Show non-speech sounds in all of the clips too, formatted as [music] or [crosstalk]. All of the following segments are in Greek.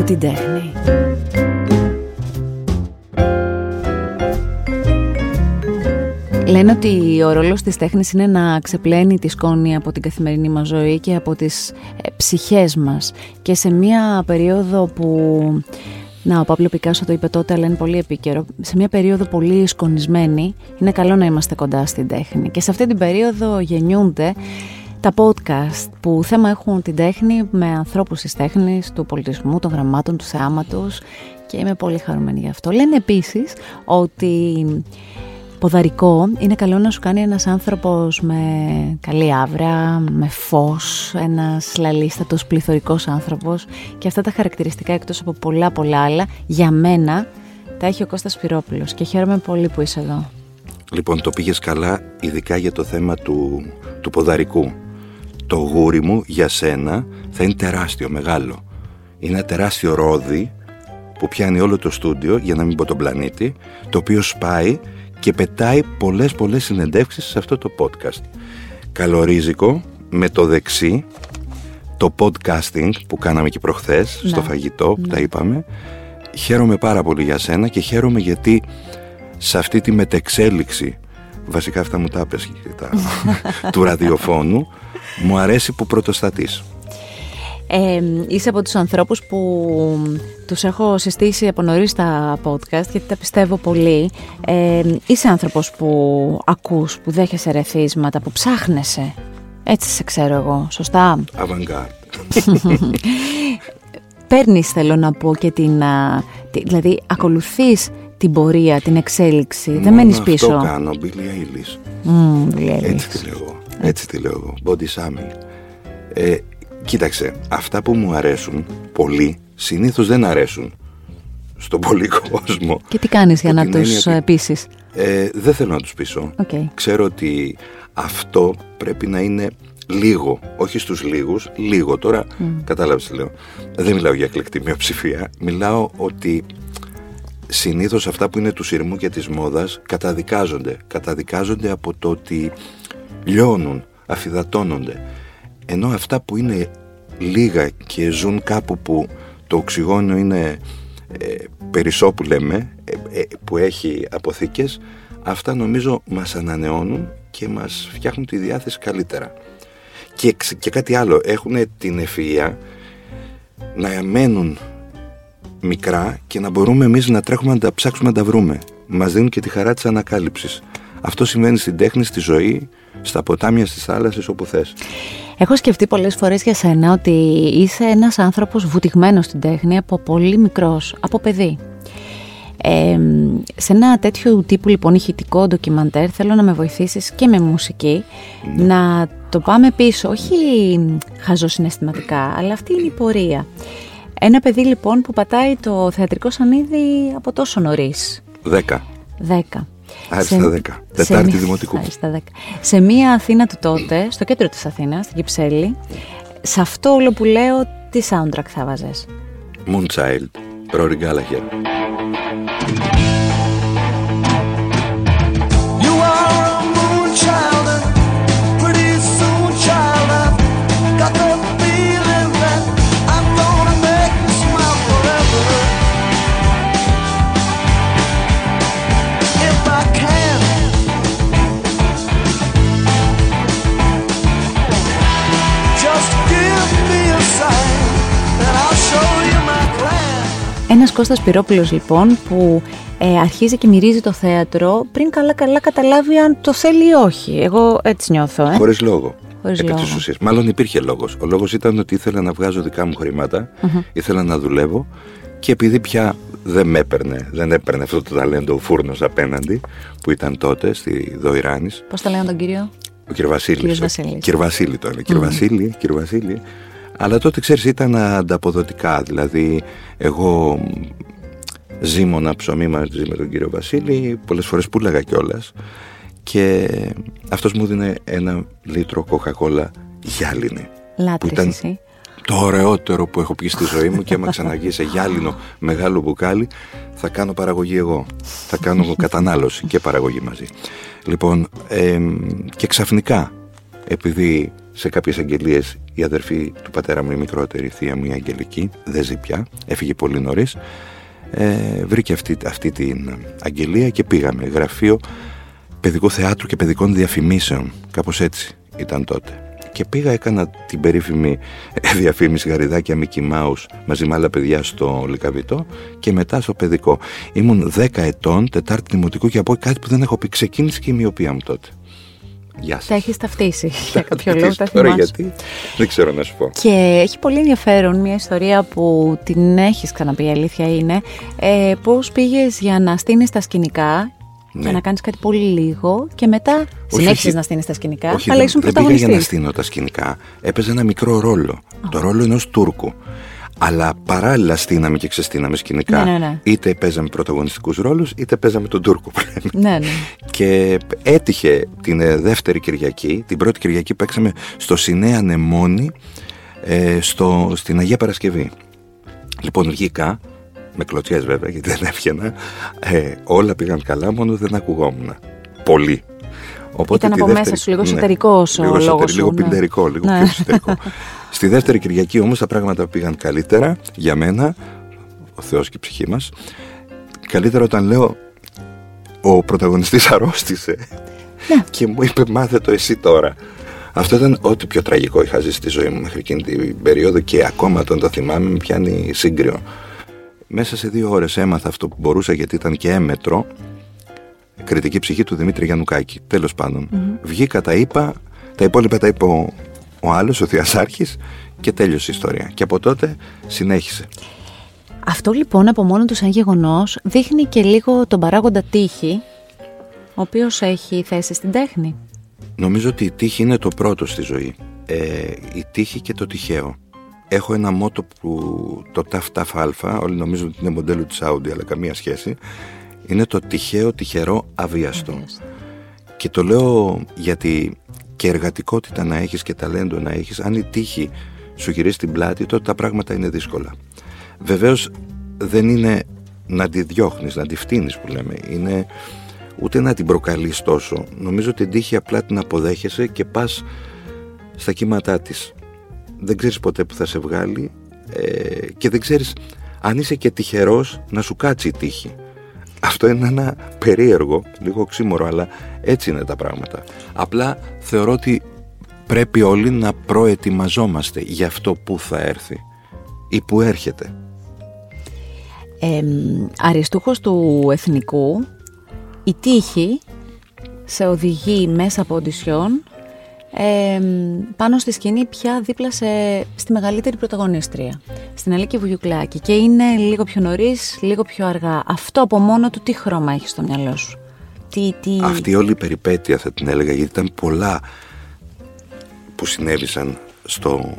από την τέχνη. Λένε ότι ο ρόλος της τέχνης είναι να ξεπλένει τη σκόνη από την καθημερινή μας ζωή και από τις ε, ψυχές μας. Και σε μια περίοδο που να, ο Παύλο Πικάσο το είπε τότε, αλλά είναι πολύ επίκαιρο. Σε μια περίοδο πολύ σκονισμένη, είναι καλό να είμαστε κοντά στην τέχνη. Και σε αυτή την περίοδο γεννιούνται τα podcast που θέμα έχουν την τέχνη με ανθρώπους της τέχνης, του πολιτισμού, των γραμμάτων, του θεάματος και είμαι πολύ χαρούμενη γι' αυτό. Λένε επίσης ότι ποδαρικό είναι καλό να σου κάνει ένας άνθρωπος με καλή άβρα, με φως, ένας λαλίστατος πληθωρικός άνθρωπος και αυτά τα χαρακτηριστικά εκτός από πολλά πολλά άλλα για μένα τα έχει ο Κώστας Σπυρόπουλος και χαίρομαι πολύ που είσαι εδώ. Λοιπόν, το πήγες καλά, ειδικά για το θέμα του, του ποδαρικού. Το γούρι μου για σένα θα είναι τεράστιο, μεγάλο. Είναι ένα τεράστιο ρόδι που πιάνει όλο το στούντιο, για να μην πω τον πλανήτη, το οποίο σπάει και πετάει πολλές πολλές συνεντεύξεις σε αυτό το podcast. Καλορίζικο με το δεξί το podcasting που κάναμε και προχθές στο ναι. φαγητό που τα ναι. είπαμε. Χαίρομαι πάρα πολύ για σένα και χαίρομαι γιατί σε αυτή τη μετεξέλιξη βασικά αυτά μου τα έπες [laughs] του ραδιοφώνου μου αρέσει που πρωτοστατείς. Ε, είσαι από τους ανθρώπους που τους έχω συστήσει από νωρίς τα podcast γιατί τα πιστεύω πολύ. Ε, είσαι άνθρωπος που ακούς, που δέχεσαι ρεθίσματα, που ψάχνεσαι. Έτσι σε ξέρω εγώ, σωστά; Avantgarde. [laughs] Παίρνεις θέλω να πω και την... Δηλαδή ακολουθείς την πορεία, την εξέλιξη. Δεν μένεις πίσω. Αυτό κάνω, Billie Eilish. Mm, Έτσι τη λέω Έτσι τη λέω εγώ. Body shaming. Ε, Κοίταξε, αυτά που μου αρέσουν πολύ συνήθως δεν αρέσουν στον πολύ κόσμο. Και τι κάνεις για να τους ότι... πείσεις; Ε, δεν θέλω να τους πείσω. Okay. Ξέρω ότι αυτό πρέπει να είναι λίγο, όχι στους λίγους, λίγο. Τώρα mm. κατάλαβες τι λέω. Δεν μιλάω για εκλεκτή μειοψηφία. Μιλάω ότι συνήθως αυτά που είναι του σειρμού και της μόδας καταδικάζονται. Καταδικάζονται από το ότι λιώνουν, αφιδατώνονται. Ενώ αυτά που είναι λίγα και ζουν κάπου που το οξυγόνο είναι ε, περισσό που λέμε, ε, ε, που έχει αποθήκες, αυτά νομίζω μας ανανεώνουν και μας φτιάχνουν τη διάθεση καλύτερα. Και, και κάτι άλλο, έχουν την ευφυΐα να μένουν μικρά και να μπορούμε εμείς να τρέχουμε να τα ψάξουμε να τα βρούμε. Μας δίνουν και τη χαρά της ανακάλυψης. Αυτό σημαίνει στην τέχνη, στη ζωή, στα ποτάμια, στις θάλασσες, όπου θες. Έχω σκεφτεί πολλές φορές για σένα ότι είσαι ένας άνθρωπος βουτυγμένος στην τέχνη από πολύ μικρός, από παιδί. Ε, σε ένα τέτοιο τύπου λοιπόν ηχητικό ντοκιμαντέρ θέλω να με βοηθήσεις και με μουσική ναι. να το πάμε πίσω, όχι χαζοσυναισθηματικά, αλλά αυτή είναι η πορεία. Ένα παιδί λοιπόν που πατάει το θεατρικό σανίδι από τόσο νωρίς. Δέκα. Δέκα. Άριστα 10. Τετάρτη Δημοτικού. Άριστα 10. Σε μία Αθήνα του τότε, στο κέντρο της Αθήνας, στην Κυψέλη, σε αυτό όλο που λέω, τι soundtrack θα βάζες. Moonchild, Rory Gallagher. Ένας Κώστας Πυρόπουλος λοιπόν που ε, αρχίζει και μυρίζει το θέατρο πριν καλά καλά καταλάβει αν το θέλει ή όχι. Εγώ έτσι νιώθω. Ε. Χωρίς λόγο. Χωρίς λόγο. Μάλλον υπήρχε λόγος. Ο λόγος ήταν ότι ήθελα να βγάζω δικά μου χρηματα ήθελα να δουλεύω και επειδή πια δεν με έπαιρνε, δεν έπαιρνε αυτό το ταλέντο ο φούρνος απέναντι που ήταν τότε στη Δοϊράνης. Πώς τα λένε τον κύριο; Ο κύριος Βασίλης. Κύριος Βασίλης το είναι. Κύριος Βασίλη, κύριος Βασίλη. Αλλά τότε ξέρεις ήταν ανταποδοτικά Δηλαδή εγώ ζήμωνα ψωμί μαζί με τον κύριο Βασίλη Πολλές φορές πουλάγα κιόλας. Και αυτός μου δίνει ένα λίτρο κοκακόλα γυάλινη Λάτρης που ήταν το ωραιότερο που έχω πει στη ζωή μου και άμα ξαναγείς σε γυάλινο μεγάλο μπουκάλι θα κάνω παραγωγή εγώ. Θα κάνω κατανάλωση και παραγωγή μαζί. Λοιπόν, και ξαφνικά επειδή σε κάποιες αγγελίες η αδερφή του πατέρα μου η μικρότερη θεία μου η Αγγελική δεν ζει πια, έφυγε πολύ νωρίς. Ε, βρήκε αυτή, αυτή την αγγελία και πήγαμε. Γραφείο παιδικού θεάτρου και παιδικών διαφημίσεων κάπως έτσι ήταν τότε. Και πήγα έκανα την περίφημη [laughs] διαφήμιση γαριδάκια Mickey Mouse μαζί με άλλα παιδιά στο Λικαβιτό και μετά στο παιδικό. Ήμουν 10 ετών, τετάρτη δημοτικού και από κάτι που δεν έχω πει. Ξεκίνησε και η μοιοπία μου τότε Γεια σας. Τα έχεις ταυτίσει [laughs] για κάποιο λόγο. Τα Τώρα γιατί, δεν ξέρω να σου πω. Και έχει πολύ ενδιαφέρον μια ιστορία που την έχεις ξαναπεί, η αλήθεια είναι. Ε, Πώς πήγες για να στείνεις τα σκηνικά ναι. για να κάνεις κάτι πολύ λίγο και μετά συνέχισες να στείνεις τα σκηνικά. Όχι, αλλά ήσουν δεν πήγα για να στείνω τα σκηνικά. Έπαιζε ένα μικρό ρόλο. Το ρόλο ενός Τούρκου. Αλλά παράλληλα στείναμε και ξεστείναμε σκηνικά. Ναι, ναι, ναι. Είτε παίζαμε πρωταγωνιστικούς ρόλους, είτε παίζαμε τον Τούρκο. [laughs] Ναι, ναι. Και έτυχε την ε, δεύτερη Κυριακή, την πρώτη Κυριακή παίξαμε στο Σινέα Νεμόνι, ε, στο, στην Αγία Παρασκευή. Λοιπόν, βγήκα, με κλωτσιές βέβαια, γιατί δεν έβγαινα, ε, όλα πήγαν καλά, μόνο δεν ακουγόμουν. Πολύ. Οπότε Ήταν από δεύτερη... μέσα σου, λίγο εσωτερικό ναι, ο λίγο, λόγος λίγο πιντερικό, λίγο ναι. πιο εσωτερικό. [laughs] Στη δεύτερη Κυριακή όμως τα πράγματα πήγαν καλύτερα για μένα, ο Θεός και η ψυχή μας. Καλύτερα όταν λέω ο πρωταγωνιστής αρρώστησε ναι. και μου είπε μάθε το εσύ τώρα. Αυτό ήταν ό,τι πιο τραγικό είχα ζήσει στη ζωή μου μέχρι εκείνη την περίοδο και ακόμα όταν το θυμάμαι με πιάνει σύγκριο. Μέσα σε δύο ώρες έμαθα αυτό που μπορούσα γιατί ήταν και έμετρο κριτική ψυχή του Δημήτρη Γιαννουκάκη. Τέλος πάντων. Βγήκα, τα είπα, τα υπόλοιπα τα είπε ο, ο άλλος, ο Θειασάρχης και τέλειωσε η ιστορία. Και από τότε συνέχισε. Αυτό λοιπόν από μόνο του σαν γεγονός δείχνει και λίγο τον παράγοντα τύχη, ο οποίος έχει θέση στην τέχνη. Νομίζω ότι η τύχη είναι το πρώτο στη ζωή. Ε, η τύχη και το τυχαίο. Έχω ένα μότο που το ταφ ταφ αλφα, όλοι νομίζουν ότι είναι μοντέλο της Audi, αλλά καμία σχέση. Είναι το τυχαίο, τυχερό, αβίαστο. Και το λέω γιατί και εργατικότητα να έχεις και ταλέντο να έχεις, αν η τύχη σου γυρίσει την πλάτη, τότε τα πράγματα είναι δύσκολα. Βεβαίως δεν είναι να τη διώχνεις, να τη φτύνεις που λέμε. Είναι ούτε να την προκαλείς τόσο. Νομίζω ότι την τύχη απλά την αποδέχεσαι και πας στα κύματά της. Δεν ξέρεις ποτέ που θα σε βγάλει ε, και δεν ξέρεις αν είσαι και τυχερός να σου κάτσει η τύχη. Αυτό είναι ένα περίεργο, λίγο οξύμορο, αλλά έτσι είναι τα πράγματα. Απλά θεωρώ ότι πρέπει όλοι να προετοιμαζόμαστε για αυτό που θα έρθει ή που έρχεται. Ε, αριστούχος του εθνικού, η τύχη σε οδηγεί μέσα από οντισιόν ε, πάνω στη σκηνή πια δίπλα σε, στη μεγαλύτερη πρωταγωνίστρια, στην Αλίκη Βουγιουκλάκη και είναι λίγο πιο νωρίς, λίγο πιο αργά. Αυτό από μόνο του τι χρώμα έχει στο μυαλό σου; Τι, τι... Αυτή όλη η περιπέτεια θα την έλεγα γιατί ήταν πολλά που συνέβησαν στο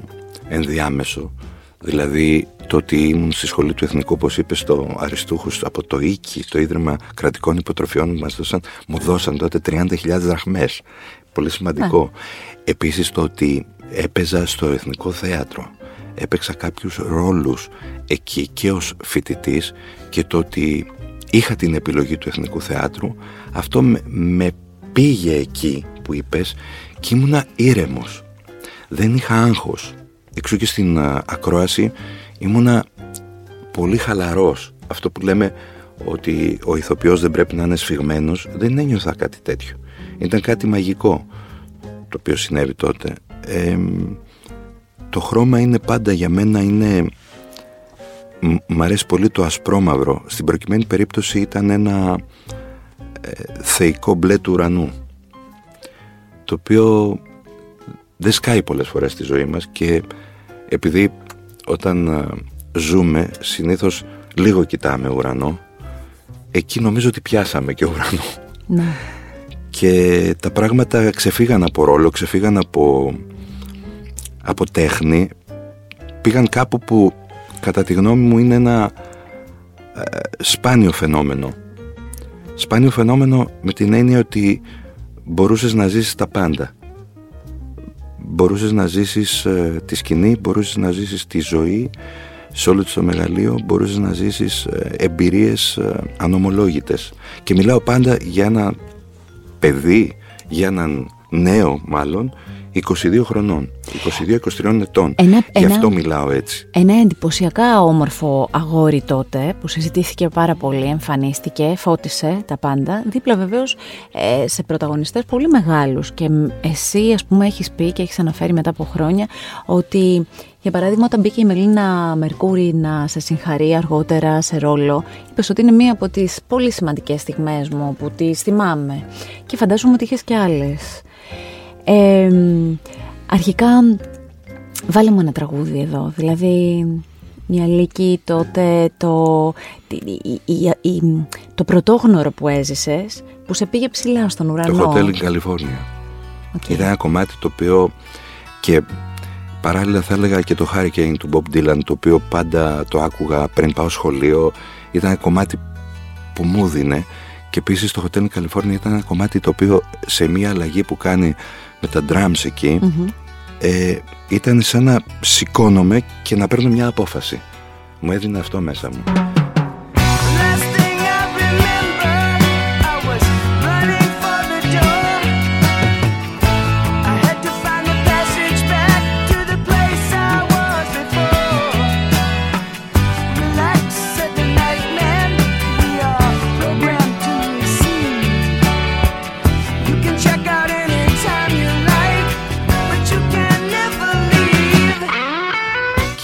ενδιάμεσο Δηλαδή το ότι ήμουν στη σχολή του Εθνικού, όπως είπες, στο Αριστούχους από το Ίκη, το Ίδρυμα Κρατικών Υποτροφιών, μας δώσαν, μου δώσαν τότε 30.000 δραχμές. Πολύ σημαντικό. Ναι. Επίσης το ότι έπαιζα στο Εθνικό Θέατρο. Έπαιξα κάποιους ρόλους εκεί και ως φοιτητής και το ότι είχα την επιλογή του Εθνικού Θεάτρου αυτό με, με πήγε εκεί που είπες και ήμουνα ήρεμος. Δεν είχα άγχος. Εξού και στην ακρόαση ήμουνα πολύ χαλαρός. Αυτό που λέμε ότι ο ηθοποιός δεν πρέπει να είναι σφιγμένος, δεν ένιωθα κάτι τέτοιο. Ήταν κάτι μαγικό το οποίο συνέβη τότε. το χρώμα είναι πάντα για μένα είναι... Μ' αρέσει πολύ το ασπρόμαυρο. Στην προκειμένη περίπτωση ήταν ένα ε, θεϊκό μπλε του ουρανού. Το οποίο δεν σκάει πολλές φορές στη ζωή μας και επειδή όταν ε, ζούμε συνήθως λίγο κοιτάμε ουρανό εκεί νομίζω ότι πιάσαμε και ουρανό ναι. Και τα πράγματα ξεφύγαν από ρόλο ξεφύγαν από, από τέχνη. Πήγαν κάπου που κατά τη γνώμη μου είναι ένα ε, σπάνιο φαινόμενο. Σπάνιο φαινόμενο με την έννοια ότι μπορούσες να ζήσεις τα πάντα. Μπορούσες να ζήσεις ε, τη σκηνή, μπορούσες να ζήσεις τη ζωή σε όλο το μεγαλείο, μπορούσες να ζήσεις ε, εμπειρίες ε, ανομολόγητες. Και μιλάω πάντα για ένα παιδί, για έναν νέο μάλλον, 22 χρονών, 22-23 ετών. Ένα, Γι' αυτό μιλάω έτσι. Ένα εντυπωσιακά όμορφο αγόρι τότε που συζητήθηκε πάρα πολύ, εμφανίστηκε, φώτισε τα πάντα. Δίπλα βεβαίως ε, σε πρωταγωνιστές πολύ μεγάλους και εσύ ας πούμε έχεις πει και έχεις αναφέρει μετά από χρόνια ότι για παράδειγμα, όταν μπήκε η Μελίνα Μερκούρη να σε συγχαρεί αργότερα σε ρόλο, είπες ότι είναι μία από τις πολύ σημαντικές στιγμές μου που τις θυμάμαι. Και φαντάζομαι ότι είχες και άλλες. Ε, αρχικά, βάλε μου ένα τραγούδι εδώ. Δηλαδή, μια λύκη τότε, το, το πρωτόγνωρο που έζησες, που σε πήγε ψηλά στον ουρανό. Το Hotel in California. Okay. Ήταν ένα κομμάτι το οποίο και Παράλληλα θα έλεγα και το Hurricane του Bob Dylan το οποίο πάντα το άκουγα πριν πάω σχολείο ήταν ένα κομμάτι που μου δίνε. Και επίσης το Hotel California ήταν ένα κομμάτι το οποίο σε μια αλλαγή που κάνει με τα drums εκεί ε, ήταν σαν να σηκώνομαι και να παίρνω μια απόφαση. Μου έδινε αυτό μέσα μου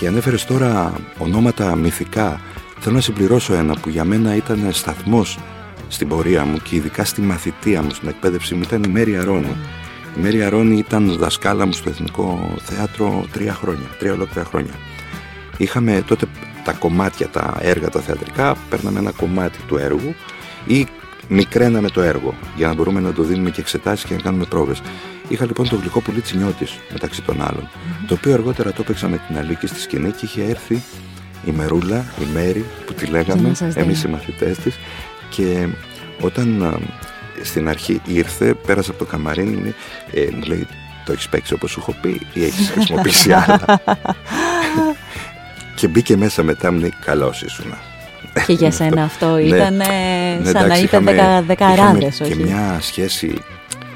ανέφερες τώρα ονόματα μυθικά. Θέλω να συμπληρώσω ένα που για μένα ήταν σταθμός στην πορεία μου και ειδικά στη μαθητεία μου, στην εκπαίδευση μου, ήταν η Μέρη Αρώνη. Η Μέρη Αρώνη ήταν δασκάλα μου στο Εθνικό Θέατρο τρία χρόνια, τρία ολόκληρα χρόνια. Είχαμε τότε τα κομμάτια, τα έργα, τα θεατρικά, παίρναμε ένα κομμάτι του έργου ή μικρέναμε το έργο για να μπορούμε να το δίνουμε και εξετάσεις και να κάνουμε πρόβες. Είχα λοιπόν το γλυκό πουλί Τσινιώτη μεταξύ των άλλων, το οποίο αργότερα το έπαιξα με την Αλίκη στη σκηνή και είχε έρθει η Μερούλα, η Μέρη που τη λέγαμε, εμείς οι μαθητές της. Και όταν στην αρχή ήρθε, πέρασε από το καμαρίνι, ε, μου λέει: Το έχεις παίξει όπως σου έχω πει, ή έχεις χρησιμοποιήσει άλλα; [laughs] και μπήκε μέσα μετά, μου λέει: Καλώ ήσουν. Και για σένα αυτό. ήταν ναι, σαν να ήταν δεκαράδες, όχι; Και μια σχέση.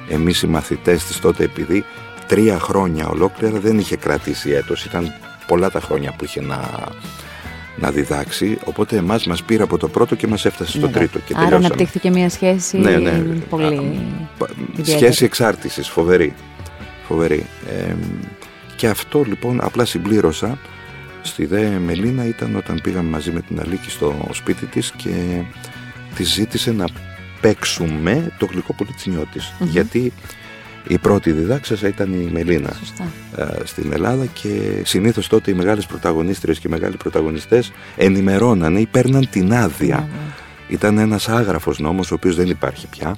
Εμείς οι μαθητές της τότε επειδή τρία χρόνια ολόκληρα δεν είχε κρατήσει έτος, ήταν πολλά τα χρόνια που είχε να, να διδάξει, οπότε εμάς μας πήρε από το πρώτο και μας έφτασε στο ναι, τρίτο και Άρα αναπτύχθηκε μια σχέση ναι, ναι, πολύ Σχέση εξάρτησης, φοβερή. φοβερή. και αυτό λοιπόν απλά συμπλήρωσα στη δε Μελίνα ήταν όταν πήγαμε μαζί με την Αλίκη στο σπίτι της και τη ζήτησε να παίξουμε το γλυκό πολιτσινιώτη. Mm-hmm. Γιατί η πρώτη διδάξασα ήταν η Μελίνα ε, στην Ελλάδα και συνήθως τότε οι μεγάλες πρωταγωνίστριες και οι μεγάλοι πρωταγωνιστές ενημερώνανε ή παίρναν την άδεια. Ήταν ένας άγραφος νόμος ο οποίος δεν υπάρχει πια.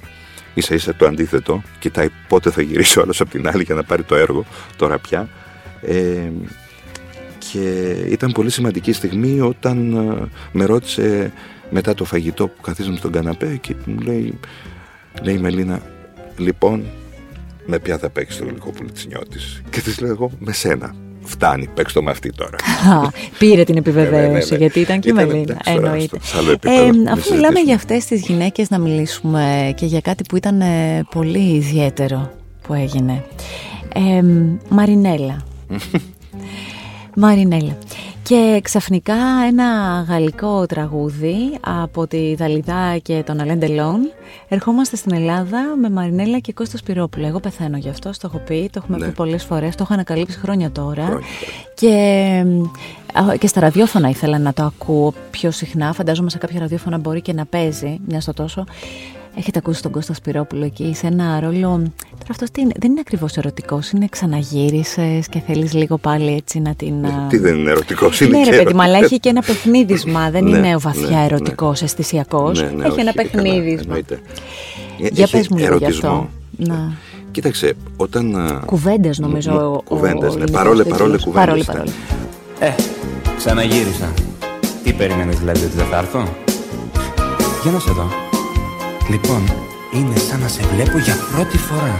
Ίσα ίσα το αντίθετο, κοιτάει πότε θα γυρίσει ο άλλος από την άλλη για να πάρει το έργο, τώρα πια. Ε, και ήταν πολύ σημαντική στιγμή όταν ε, με ρώτησε μετά το φαγητό που καθίσαμε στον καναπέ και μου λέει, λέει η Μελίνα, λοιπόν, με ποια θα παίξεις το γλυκό πουλιτσινιώτη. Και της λέω εγώ, με σένα. Φτάνει, παίξτε το με αυτή τώρα. Πήρε την επιβεβαίωση, ναι, ναι, ναι. γιατί ήταν και η Μελίνα. Εννοείται. Ε, αφού μιλάμε για αυτές τις γυναίκες, να μιλήσουμε και για κάτι που ήταν ε, πολύ ιδιαίτερο που έγινε. Ε, Μαρινέλα. [laughs] Μαρινέλα. Και ξαφνικά ένα γαλλικό τραγούδι από τη Δαλιδά και τον Αλέν Τελόν. Ερχόμαστε στην Ελλάδα με Μαρινέλα και Κώστας Σπυρόπουλο. Εγώ πεθαίνω γι' αυτό, το έχω πει, το έχουμε ναι. πει πολλές φορές, το έχω ανακαλύψει χρόνια τώρα. Και, και στα ραδιόφωνα ήθελα να το ακούω πιο συχνά. Φαντάζομαι σε κάποια ραδιόφωνα μπορεί και να παίζει, μιας στο τόσο. Έχετε ακούσει τον Κώστας Σπυρόπουλο εκεί σε ένα ρόλο. Τώρα αυτός δεν είναι ακριβώς ερωτικός. Είναι ξαναγύρισες και θέλεις λίγο πάλι έτσι να την. Ε, τι δεν είναι ερωτικός, είναι Ναι, ρε παιδί, αλλά έχει και ένα παιχνίδισμα. [laughs] Δεν ναι, είναι ο βαθιά ναι, ερωτικός, ναι. αισθησιακό. έχει ένα παιχνίδισμα. Για πες μου λίγο γι' αυτό. Να. Κοίταξε, όταν. Κουβέντες νομίζω. Κουβέντες, ναι. Παρόλε, παρόλε κουβέντες. Ε, ξαναγύρισα. Τι περίμενε δηλαδή ότι δεν θα έρθω; Για να σε δω. Λοιπόν, είναι σαν να σε βλέπω για πρώτη φορά.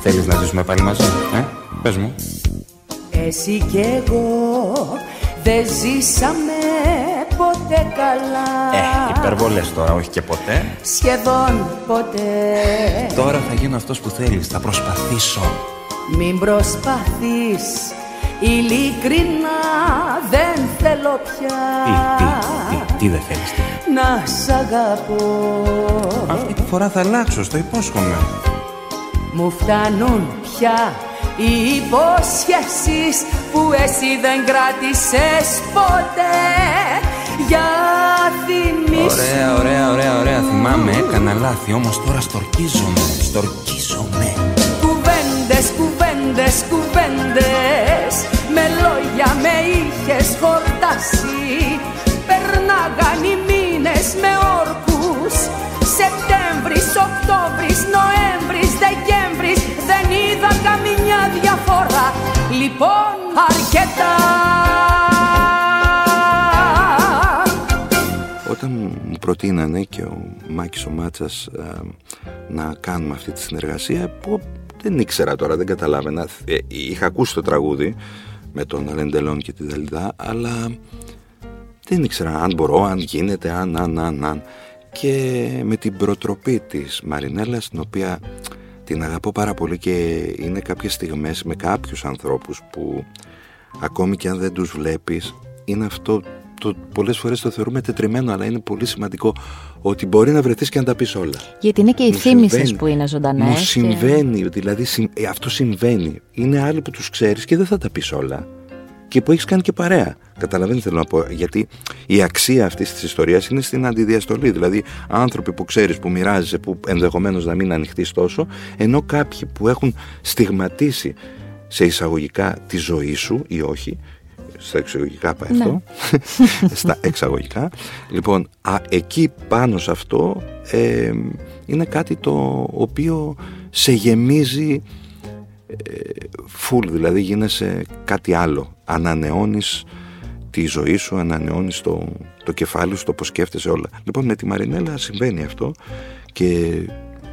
Θέλεις να ζήσουμε πάλι μαζί, ε; Πες μου. Εσύ και εγώ δεν ζήσαμε ποτέ καλά Ε, υπερβολές τώρα, όχι και ποτέ Σχεδόν ποτέ Τώρα θα γίνω αυτός που θέλεις, θα προσπαθήσω Μην προσπαθείς Ειλικρινά δεν θέλω πια Τι, τι, τι, τι δεν θέλεις τι. Να σ' αγαπώ. Αυτή τη φορά θα αλλάξω, στο υπόσχομαι. Μου φτάνουν πια οι υποσχέσεις που εσύ δεν κράτησες ποτέ. Για θυμίσου Ωραία, ωραία, ωραία, ωραία. Θυμάμαι, έκανα λάθη Όμως τώρα στορκίζομαι, στορκίζομαι. Κουβέντες, κουβέντες, κουβέντες. Με λόγια με είχες χορτάσει. Περνάγαν οι μήνες με όρκους Σεπτέμβρης, Οκτώβρης, Νοέμβρης, Δεκέμβρης. Δεν είδα καμιά διαφορά. Λοιπόν αρκετά. Όταν μου προτείνανε και ο Μάκης ο Μάτσας ε, να κάνουμε αυτή τη συνεργασία που δεν ήξερα τώρα, δεν καταλάβαινα. Ε, είχα ακούσει το τραγούδι με τον Αλεντελόν και τη Δελδά αλλά δεν ήξερα αν μπορώ, αν γίνεται, αν, αν, αν, αν και με την προτροπή της Μαρινέλας την οποία την αγαπώ πάρα πολύ και είναι κάποιες στιγμές με κάποιους ανθρώπους που ακόμη και αν δεν τους βλέπεις είναι αυτό το, πολλές φορές το θεωρούμε τετριμένο αλλά είναι πολύ σημαντικό ότι μπορεί να βρεθείς και να τα πεις όλα Γιατί είναι και οι Μου θύμησες συμβαίνει. που είναι ζωντανές. μου και- συμβαίνει, δηλαδή συμ- ε, αυτό συμβαίνει είναι άλλοι που τους ξέρεις και δεν θα τα πεις όλα και που έχεις κάνει και παρέα. Καταλαβαίνετε θέλω να πω. Γιατί η αξία αυτής της ιστορίας είναι στην αντιδιαστολή. Δηλαδή άνθρωποι που ξέρεις που μοιράζεσαι που ενδεχομένως να μην ανοιχτείς τόσο ενώ κάποιοι που έχουν στιγματίσει σε εισαγωγικά τη ζωή σου ή όχι στα εξαγωγικά πάει Ναι. αυτό [laughs] στα εξαγωγικά. Λοιπόν α, εκεί πάνω σε αυτό ε, είναι κάτι το οποίο σε γεμίζει full, δηλαδή γίνεσαι κάτι άλλο. Ανανεώνεις τη ζωή σου, ανανεώνεις το, το κεφάλι σου, το πώς σκέφτεσαι όλα. Λοιπόν, με τη Μαρινέλα συμβαίνει αυτό και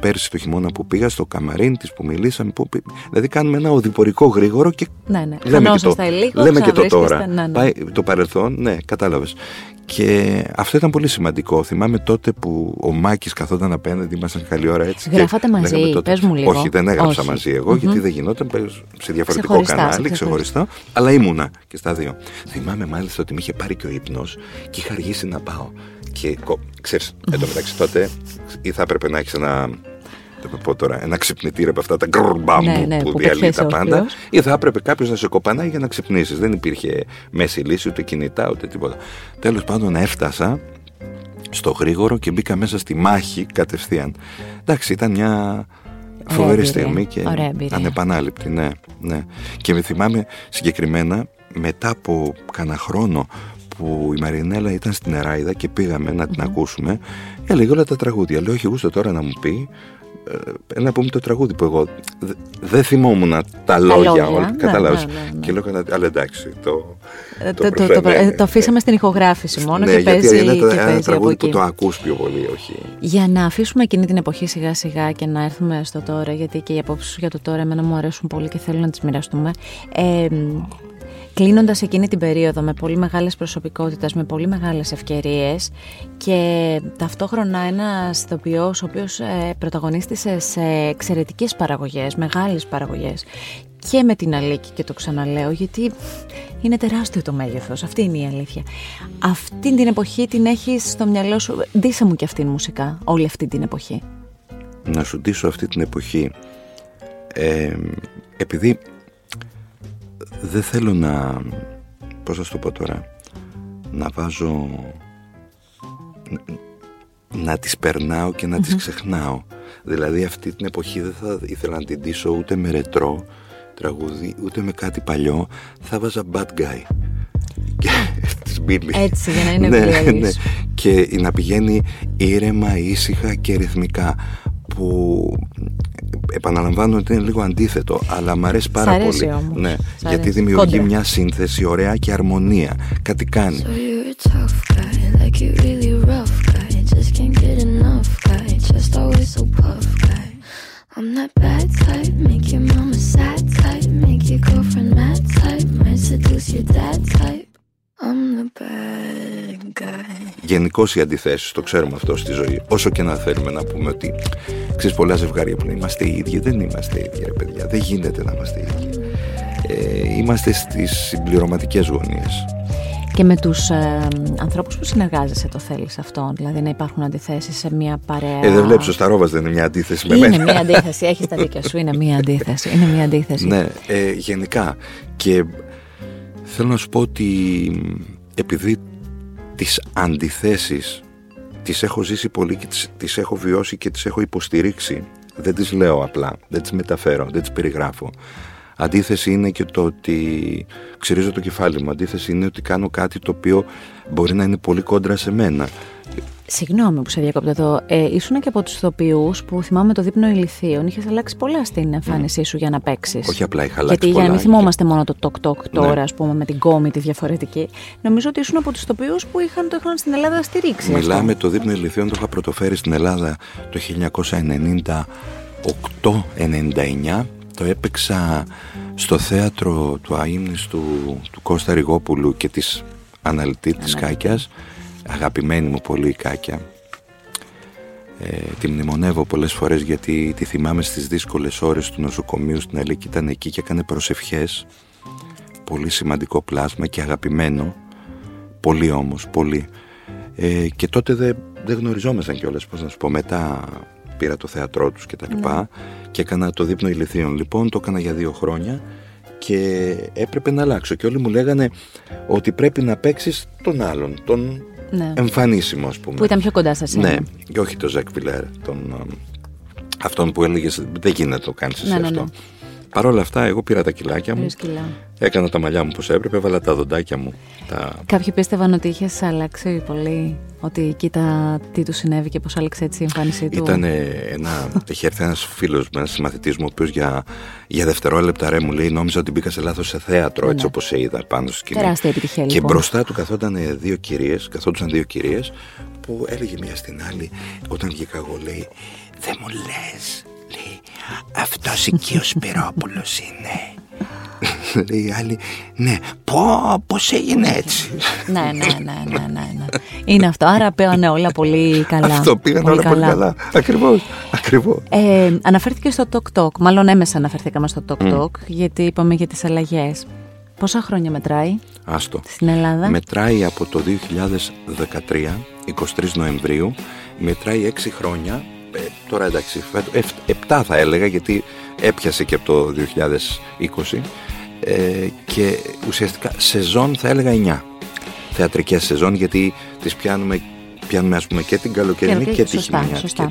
πέρσι το χειμώνα που πήγα στο καμαρίν της που μιλήσαμε, που, δηλαδή κάνουμε ένα οδηπορικό γρήγορο και Ναι, ναι. λέμε και το, Χανόσαστε λίγο, λέμε και το τώρα. ξαναβρίσκεστε, ναι, ναι. Πάει το παρελθόν, ναι, κατάλαβες. Και αυτό ήταν πολύ σημαντικό. Θυμάμαι τότε που ο Μάκης καθόταν απέναντι, ήμασταν καλή ώρα έτσι. και Γράφατε μαζί, λέγαμε τότε- πες μου λίγο. Όχι, δεν έγραψα Όχι. μαζί εγώ, γιατί δεν γινόταν πες, σε διαφορετικό Ξεχωριστά, σε κανάλι, ξεχωριστά. ξεχωριστά. Αλλά ήμουνα και στα δύο. Θυμάμαι μάλιστα ότι με είχε πάρει και ο ύπνος και είχα αργήσει να πάω. Και κο- ξέρεις, εν τω μεταξύ τότε ή θα έπρεπε να έχεις ένα. Το πω τώρα, ένα ξυπνητήρι από αυτά τα γκρμπαμ Ναι, ναι, που που διαλύει πετιέσαι τα πάντα. όρθιος. Ή θα έπρεπε κάποιος να σε κοπανάει για να ξυπνήσεις. Δεν υπήρχε μέση λύση, ούτε κινητά, ούτε τίποτα. Τέλος πάντων, έφτασα στο γρήγορο και μπήκα μέσα στη μάχη κατευθείαν. Εντάξει, ήταν μια φοβερή εμπειρία. στιγμή και Ωραία εμπειρία. ανεπανάληπτη, ναι, ναι. Και με θυμάμαι συγκεκριμένα μετά από κανένα χρόνο που η Μαρινέλα ήταν στην Εράιδα και πήγαμε να την ακούσουμε, έλεγε όλα τα τραγούδια. Λέω, όχι γούστο τώρα να μου πει ε, να πούμε το τραγούδι που εγώ δε- δεν θυμόμουν τα λόγια, λόγια, όλα, ναι, κατάλαβες. ναι, ναι, ναι. Και λέω, «Καλά, αλλά εντάξει, το, Ε, το το, το, το, προφέρε». ε, το αφήσαμε στην ηχογράφηση μόνο ναι, και γιατί παίζει, είναι και το- ένα παίζει από τραγούδι που εκεί. το ακούς πιο πολύ, όχι. Για να αφήσουμε εκείνη την εποχή σιγά σιγά και να έρθουμε στο τώρα, γιατί και οι απόψεις σου για το τώρα εμένα μου αρέσουν πολύ και θέλω να τις μοιραστούμε. Ε, Κλείνοντας εκείνη την περίοδο με πολύ μεγάλες προσωπικότητες, με πολύ μεγάλες ευκαιρίες και ταυτόχρονα ένας ηθοποιός ο οποίος ε, πρωταγωνίστησε σε εξαιρετικές παραγωγές, μεγάλες παραγωγές και με την Αλίκη και το ξαναλέω γιατί είναι τεράστιο το μέγεθος, αυτή είναι η αλήθεια. Αυτή την εποχή την έχεις στο μυαλό σου, ντύσε μου και αυτήν μουσικά όλη αυτή την εποχή. να σου ντύσω αυτή την εποχή ε, επειδή δεν θέλω να πώς θα σου το πω τώρα να βάζω να τις περνάω και να τις ξεχνάω δηλαδή αυτή την εποχή δεν θα ήθελα να την ντύσω ούτε με ρετρό τραγούδι ούτε με κάτι παλιό θα βάζα bad guy και [laughs] της Billy. Έτσι, για να είναι ναι, ευλογής. ναι. Και να πηγαίνει ήρεμα, ήσυχα και ρυθμικά που Επαναλαμβάνω ότι είναι λίγο αντίθετο, αλλά μου αρέσει πάρα πολύ. ναι, γιατί δημιουργεί μια σύνθεση ωραία και αρμονία. Κάτι κάνει. Γενικώς οι αντιθέσεις, το ξέρουμε αυτό στη ζωή. Όσο και να θέλουμε να πούμε ότι ξέρεις πολλά ζευγάρια που λένε είμαστε οι ίδιοι, δεν είμαστε οι ίδιοι, ρε παιδιά. Δεν γίνεται να είμαστε οι ίδιοι. Ε, είμαστε στις συμπληρωματικές γωνίες. Και με τους ε, ανθρώπους που συνεργάζεσαι το θέλεις αυτό, δηλαδή να υπάρχουν αντιθέσεις σε μια παρέα; Ε, δεν βλέπεις ο Σταρόβας δεν είναι μια αντίθεση με Είναι μένα. μια αντίθεση, έχεις τα δίκια σου, είναι μια [laughs] αντίθεση. Είναι μια αντίθεση. Ναι, ε, γενικά. Και θέλω να σου πω ότι επειδή τις αντιθέσεις τις έχω ζήσει πολύ και τις, τις έχω βιώσει και τις έχω υποστηρίξει, δεν τις λέω απλά, δεν τις μεταφέρω, δεν τις περιγράφω. Αντίθεση είναι και το ότι ξυρίζω το κεφάλι μου. Αντίθεση είναι ότι κάνω κάτι το οποίο μπορεί να είναι πολύ κόντρα σε μένα. Συγγνώμη που σε διακόπτω εδώ. Ε, ήσουν και από τους ηθοποιούς που θυμάμαι το δείπνο ηλιθείων. Είχες αλλάξει πολλά στην εμφάνισή σου για να παίξεις. Όχι απλά είχα αλλάξει Γιατί για να πολλά μην και- θυμόμαστε μόνο το τοκ-τοκ τώρα, Ναι. ας πούμε, με την κόμη τη διαφορετική. Νομίζω ότι ήσουν από τους ηθοποιούς που είχαν, το είχαν στην Ελλάδα στηρίξει. αυτό. Μιλάμε το δείπνο ηλικιών το είχα πρωτοφέρει στην Ελλάδα το 1998-99. Το έπαιξα στο θέατρο του αείμνηστου του Κώστα Ριγόπουλου και της αναλυτή της Κάκιας. Αγαπημένη μου πολύ η Κάκια. Ε, τη μνημονεύω πολλές φορές γιατί τη θυμάμαι στις δύσκολες ώρες του νοσοκομείου στην Αλίκη. Ήταν εκεί και έκανε προσευχές. Πολύ σημαντικό πλάσμα και αγαπημένο. Πολύ όμως, πολύ. Ε, και τότε δεν δεν γνωριζόμασταν κιόλας πώς να σου πω. Μετά πήρα το θέατρό τους και τα λοιπά και έκανα το δείπνο ηλιθείων λοιπόν το έκανα για δύο χρόνια και έπρεπε να αλλάξω. Και όλοι μου λέγανε ότι πρέπει να παίξεις τον άλλον τον Ναι. εμφανίσιμο ας πούμε Που ήταν πιο κοντά σας. ναι, και όχι το Ζακ Βιλέρ, τον, ε, αυτόν που έλεγε δεν γίνεται να το κάνεις εσύ Ναι, ναι, αυτό. Ναι. Παρ' όλα αυτά, εγώ πήρα τα κιλάκια μου, Δύο σκυλά. έκανα τα μαλλιά μου όπως έπρεπε, έβαλα τα δοντάκια μου. Τα... Κάποιοι πίστευαν ότι είχες αλλάξει πολύ. Ότι κοίτα τι του συνέβη και πώς άλλαξε έτσι η εμφάνισή του. Ήταν ένα. Έχει έρθει ένας φίλος, ένας συμμαθητή μου, ο οποίος για, για δευτερόλεπτα ρε μου λέει: Νόμιζα ότι μπήκα σε λάθος σε θέατρο, Ναι, έτσι ναι. όπως σε είδα πάνω στο σκηνή. Τεράστια επιτυχία, Και λοιπόν. μπροστά του καθόταν δύο κυρίες, καθόντουσαν δύο κυρίες, που έλεγε μία στην άλλη, όταν βγήκα εγώ, λέει: Δεν μου λες, λέει, αυτός εκεί ο Σπυρόπουλος είναι. [laughs] λέει η άλλη, ναι, πω, πώς έγινε έτσι. ναι, ναι, ναι, ναι, ναι, ναι. Είναι αυτό. Άρα πήγανε όλα πολύ καλά. Αυτό πήγαν όλα πολύ καλά. Ακριβώς, ακριβώς. Ε, αναφέρθηκε στο TokTok. Μάλλον έμεσα αναφερθήκαμε στο TokTok, γιατί είπαμε για τις αλλαγές. Πόσα χρόνια μετράει Άστο. στην Ελλάδα; Μετράει από το 2013, 23 Νοεμβρίου, μετράει 6 χρόνια, ε, τώρα εντάξει, 7 θα έλεγα γιατί έπιασε και από το 2020 ε, και ουσιαστικά σεζόν θα έλεγα 9. Θεατρικές σεζόν γιατί τις πιάνουμε, πιάνουμε ας πούμε και την καλοκαιρινή Και- και, τη σωστά,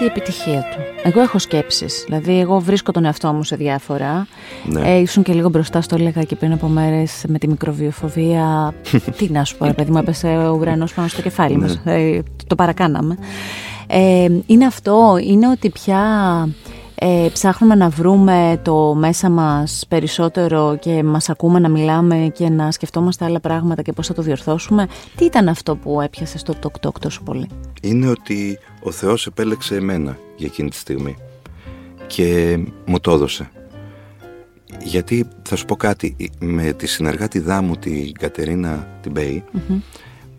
η επιτυχία του. Εγώ έχω σκέψεις. Δηλαδή, εγώ βρίσκω τον εαυτό μου σε διάφορα. Ναι. Ε, ήσουν και λίγο μπροστά, στο έλεγα και πριν από μέρες με τη μικροβιοφοβία. [laughs] Τι να σου πω, ρε παιδί μου, έπεσε ο ουρανός πάνω στο κεφάλι Ναι. μας. Ε, το παρακάναμε. Ε, είναι αυτό, είναι ότι πια ε, ψάχνουμε να βρούμε το μέσα μας περισσότερο και μας ακούμε να μιλάμε και να σκεφτόμαστε άλλα πράγματα και πώς θα το διορθώσουμε. Τι ήταν αυτό που έπιασε στο τοκ-τοκ τόσο πολύ; είναι ότι ο Θεός επέλεξε εμένα για εκείνη τη στιγμή και μου το έδωσε. Γιατί θα σου πω κάτι, με τη συνεργάτη μου την Κατερίνα την Μπέη,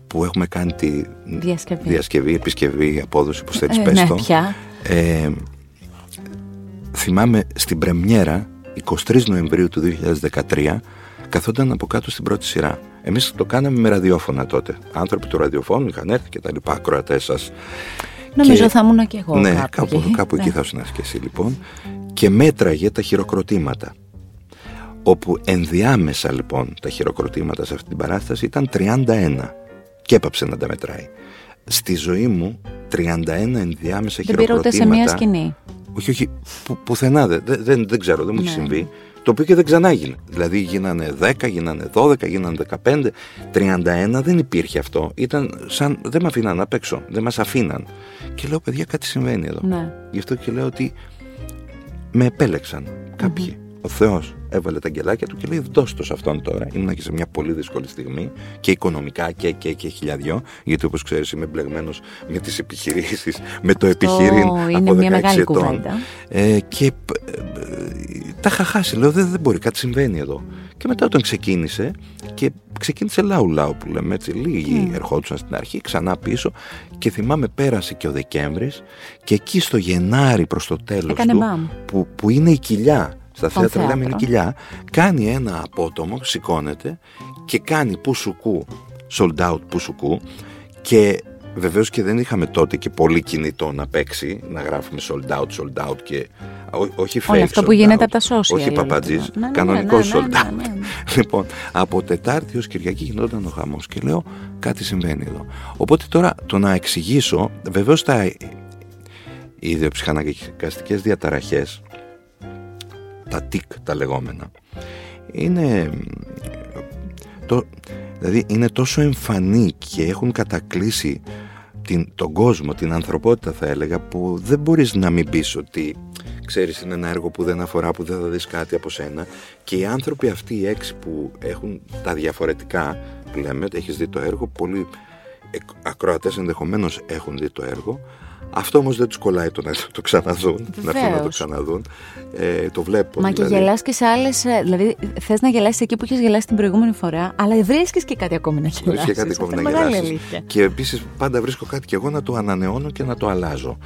που έχουμε κάνει τη Διασκευή. διασκευή, επισκευή, απόδοση, πώς θέλεις Ε, πες ναι, το. πια. Ε, θυμάμαι στην πρεμιέρα 23 Νοεμβρίου του 2013 καθόταν από κάτω στην πρώτη σειρά. Εμείς το κάναμε με ραδιόφωνα τότε. Άνθρωποι του ραδιοφώνου είχαν έρθει και τα λοιπά, ακροατές σας. Νομίζω Και- θα ήμουν και εγώ ναι, κάπου, κάπου, εκεί. κάπου εκεί Ναι. θα ήσουν και εσύ λοιπόν. Και μέτραγε τα χειροκροτήματα. Όπου ενδιάμεσα λοιπόν τα χειροκροτήματα σε αυτή την παράσταση ήταν 31. Και έπαψε να τα μετράει. Στη ζωή μου 31 ενδιάμεσα Δεν πήρε ούτε σε μία χειροκροτήματα. σκηνή. Όχι, όχι, που, πουθενά δεν, δεν, δεν, δεν ξέρω, δεν μου έχει Ναι. συμβεί. Το οποίο και δεν ξανά έγινε. Δηλαδή γίνανε 10, γίνανε 12, γίνανε 15, 31 δεν υπήρχε αυτό. Ήταν σαν δεν με αφήναν απ' έξω, δεν μας αφήναν. Και λέω παιδιά κάτι συμβαίνει εδώ. Ναι. Γι' αυτό και λέω ότι με επέλεξαν κάποιοι. Ο Θεός έβαλε τα αγγελάκια του και λέει: Δώσ' το σε αυτόν τώρα. Ήμουν και σε μια πολύ δύσκολη στιγμή και οικονομικά και, και, και χιλιαδιό. Γιατί όπως ξέρεις, είμαι μπλεγμένος με τις επιχειρήσεις, με το επιχειρήν είναι από 16 μια μεγάλη ετών. κουβέντα. Ε, και ε, ε, τα είχα χάσει. Λέω: δεν, δεν μπορεί, κάτι συμβαίνει εδώ. Και μετά όταν ξεκίνησε και ξεκίνησε λαού λαού που λέμε έτσι λίγοι ερχόντουσαν στην αρχή ξανά πίσω και θυμάμαι πέρασε και ο Δεκέμβρης και εκεί στο Γενάρη προς το τέλος Έκανε του μπαμ. που, που είναι η κοιλιά στα Στον θέατρα λέμε είναι θέατρο. κοιλιά κάνει ένα απότομο, σηκώνεται και κάνει πουσουκού sold out πουσουκού και βεβαίως και δεν είχαμε τότε και πολύ κινητό να παίξει να γράφουμε sold out, sold out και ό, όχι fake Όλο αυτό sold που γίνεται out, από τα social, όχι λέτε. παπατζής, Ναι, ναι, κανονικό ναι, ναι, sold ναι, out ναι, ναι. [laughs] Λοιπόν, από Τετάρτη ως Κυριακή γινόταν ο χαμός και λέω κάτι συμβαίνει εδώ. Οπότε τώρα το να εξηγήσω, βεβαίως τα, οι ιδιοψυχαναγκαστικές διαταραχές, τα τικ τα λεγόμενα, είναι, το, δηλαδή είναι τόσο εμφανή και έχουν κατακλείσει την, τον κόσμο, την ανθρωπότητα θα έλεγα που δεν μπορείς να μην πεις ότι ξέρεις είναι ένα έργο που δεν αφορά που δεν θα δεις κάτι από σένα. Και οι άνθρωποι αυτοί οι έξι που έχουν τα διαφορετικά που λέμε ότι έχεις δει το έργο πολλοί εκ- ακροατές ενδεχομένως έχουν δει το έργο αυτό όμως δεν τους κολλάει το να το ξαναδούν να έρθουν να το Βεβαίως. ξαναδούν ε, το βλέπω Μα και δηλαδή. γελάς και σε άλλες, ε, δηλαδή θες να γελάσεις εκεί που είχες γελάσει την προηγούμενη φορά, αλλά βρίσκεις και κάτι ακόμη να γελάσεις. Βρίσκει κάτι Αυτό ακόμη είναι να μεγάλη γελάσεις. αλήθεια. Και επίσης πάντα βρίσκω κάτι και εγώ να το ανανεώνω και να το αλλάζω.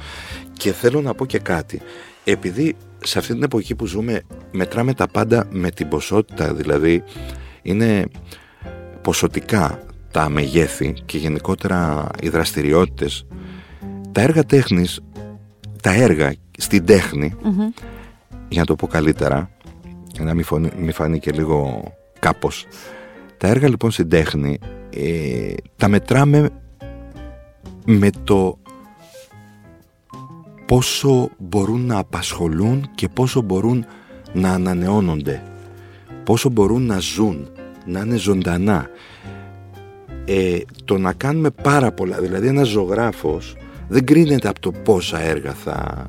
Και θέλω να πω και κάτι. Επειδή σε αυτή την εποχή που ζούμε μετράμε τα πάντα με την ποσότητα, δηλαδή είναι ποσοτικά τα μεγέθη και γενικότερα οι δραστηριότητες τα έργα τέχνης τα έργα στην τέχνη για να το πω καλύτερα για να μην, φωνεί, μη φανεί και λίγο κάπως τα έργα λοιπόν στην τέχνη ε, τα μετράμε με το πόσο μπορούν να απασχολούν και πόσο μπορούν να ανανεώνονται πόσο μπορούν να ζουν να είναι ζωντανά. Ε, το να κάνουμε πάρα πολλά δηλαδή ένας ζωγράφος δεν κρίνεται από το πόσα έργα θα,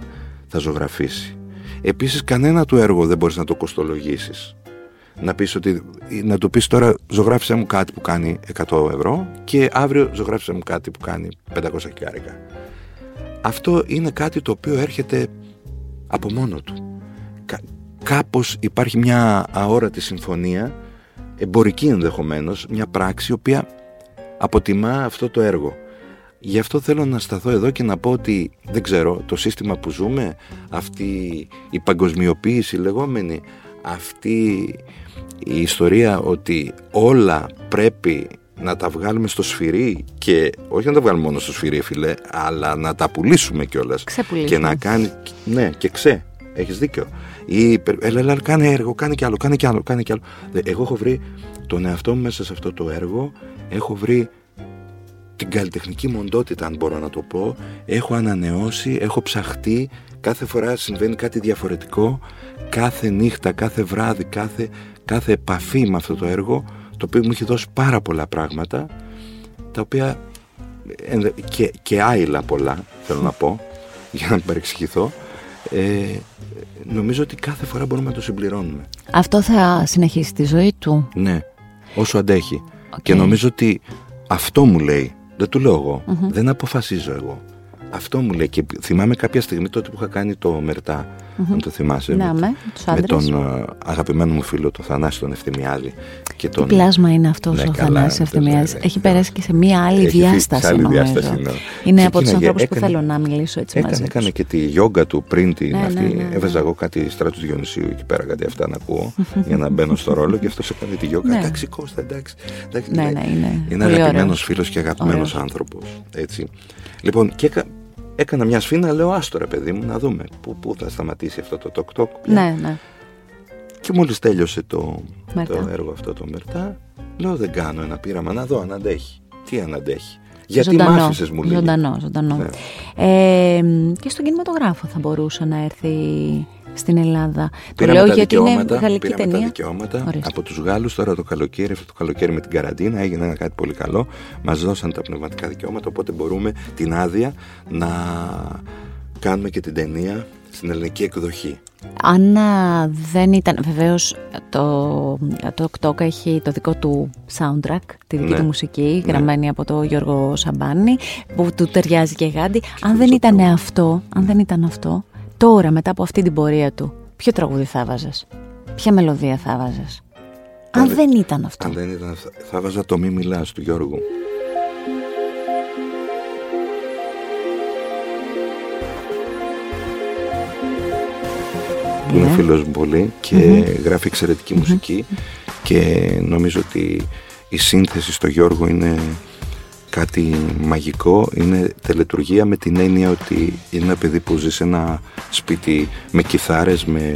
θα ζωγραφίσει. Επίσης κανένα του έργο δεν μπορείς να το κοστολογήσεις. Να πεις ότι να του πεις τώρα ζωγράφισε μου κάτι που κάνει 100 ευρώ και αύριο ζωγράφισε μου κάτι που κάνει 500 χιλιάρικα αυτό είναι κάτι το οποίο έρχεται από μόνο του. Κα, κάπως υπάρχει μια αόρατη συμφωνία εμπορική ενδεχομένως μια πράξη η οποία αποτιμά αυτό το έργο Γι' αυτό θέλω να σταθώ εδώ και να πω ότι δεν ξέρω το σύστημα που ζούμε, αυτή η παγκοσμιοποίηση λεγόμενη, αυτή η ιστορία ότι όλα πρέπει να τα βγάλουμε στο σφυρί και όχι να τα βγάλουμε μόνο στο σφυρί φίλε, αλλά να τα πουλήσουμε κιόλας Ξεπουλήσουμε. και να κάνει, ναι και ξέ, έχεις δίκιο. Ή, έλα, έλα, κάνε έργο, κάνε κι άλλο, κάνε κι άλλο, κάνε κι άλλο. Δε, Εγώ έχω βρει τον εαυτό μου μέσα σε αυτό το έργο, έχω βρει την καλλιτεχνική μοντότητα αν μπορώ να το πω έχω ανανεώσει, έχω ψαχτεί κάθε φορά συμβαίνει κάτι διαφορετικό κάθε νύχτα, κάθε βράδυ κάθε, κάθε επαφή με αυτό το έργο το οποίο μου έχει δώσει πάρα πολλά πράγματα τα οποία ενδε- και, και άλλα πολλά θέλω να πω [laughs] για να μην παρεξηγηθώ ε, νομίζω ότι κάθε φορά μπορούμε να το συμπληρώνουμε Αυτό θα συνεχίσει τη ζωή του. ναι, όσο αντέχει. Οκ. Και νομίζω ότι αυτό μου λέει. Δεν του λέω εγώ. Δεν αποφασίζω εγώ. Αυτό μου λέει. Και θυμάμαι κάποια στιγμή τότε που είχα κάνει το μερτά. Αν το θυμάσαι. Ναι, με, με, τους με άντρες. τον ε, αγαπημένο μου φίλο, τον Θανάση τον Ευθυμιάδη. Και Τι τον, πλάσμα είναι αυτός Ναι, ο καλά, Θανάσης δεν το Ευθυμιάδης. λέω, Έχει ναι. περάσει και σε μία άλλη Έχει φύγει διάσταση, σε άλλη νομίζω. διάσταση, ναι. Είναι από τους Ξεκίναγε, ανθρώπους που έκανε- θέλω να μιλήσω έτσι μαζί Έκανε, έκανε τους. και τη γιόγκα του πριν την Ναι, αυτή. ναι, ναι, ναι. Έβαζα εγώ κάτι στράτους Διονυσίου εκεί πέρα, κάτι αυτά να ακούω [laughs] για να μπαίνω στο ρόλο και αυτός έκανε τη γιόγκα. Ναι. Εντάξει, Κώστα, εντάξει. εντάξει Ναι, λέει. ναι, είναι Είναι πολύ αγαπημένος ωραίος. φίλος και αγαπημένος Ωραίος. άνθρωπος. Έτσι. Λοιπόν, και έκα- έκανα μια σφίνα, λέω άστο ρε παιδί μου, να δούμε πού, πού θα σταματήσει αυτό το τοκ τοκ. Ναι, ναι. Και μόλις τέλειωσε το, Μερτά. το έργο αυτό το Μερτά, λέω δεν κάνω ένα πείραμα να δω αν αντέχει. Τι αν αντέχει. Γιατί μ' Ζωντανό, άφησες μου λέει. Ζωντανό, ζωντανό. Ναι. Ε, και στον κινηματογράφο θα μπορούσε να έρθει στην Ελλάδα. Το Πήραμε λέω τα γιατί είναι δικαιώματα, γαλλική πήραμε τα ταινία. δικαιώματα Ορίστε. από τους Γάλλους τώρα το καλοκαίρι, αυτό το καλοκαίρι με την καραντίνα έγινε ένα κάτι πολύ καλό. Μας δώσαν τα πνευματικά δικαιώματα οπότε μπορούμε την άδεια να κάνουμε και την ταινία στην ελληνική εκδοχή. Αν δεν ήταν, βεβαίως το, το TikTok έχει το δικό του soundtrack, τη δική Ναι. του μουσική, Ναι. γραμμένη από το Γιώργο Σαμπάνη, που του ταιριάζει και γάντι. Αν δεν ήταν αυτό, αν δεν ήταν αυτό, τώρα μετά από αυτή την πορεία του, ποιο τραγούδι θα βάζες, ποια μελωδία θα βάζες; Αν δεν- δεν ήταν αυτό. Αν δεν ήταν αυτά, θα βάζα το μη μιλάς του Γιώργου. Που είναι Ναι. φίλος μου πολύ και γράφει εξαιρετική μουσική και νομίζω ότι η σύνθεση στο Γιώργο είναι κάτι μαγικό, είναι τελετουργία με την έννοια ότι είναι ένα παιδί που ζει σε ένα σπίτι με κιθάρες, με,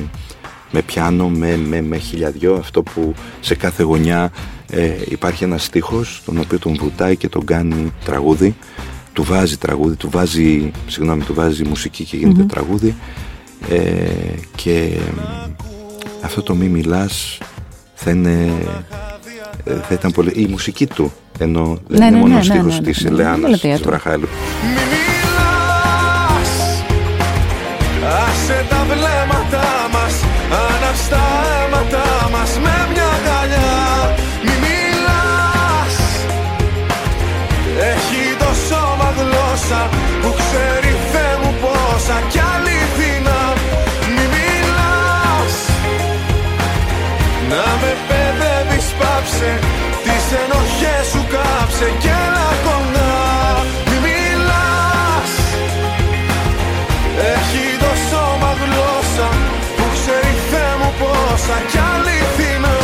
με πιάνο, με, με, με χιλιαδιό, αυτό που σε κάθε γωνιά ε, υπάρχει ένας στίχος τον οποίο τον βουτάει και τον κάνει τραγούδι. Του βάζει τραγούδι, του βάζει, συγγνώμη, του βάζει μουσική και γίνεται τραγούδι ε, και μ, αυτό το μη μιλάς θα είναι ε, θα ήταν πολύ... η μουσική του ενώ δεν Ναι, είναι ναι, μόνο ναι, ο στίχος ναι, ναι, της ναι, ναι, Ελεάνας μελωδία της του. Βραχάλου Μη μιλάς Άσε τα βλέμματα μας Άναψ' τα αίματα μας Με μια κάψε Και έλα κοντά Μη μιλάς Έχει το σώμα γλώσσα Που ξέρει Θεέ μου πόσα Κι αληθινά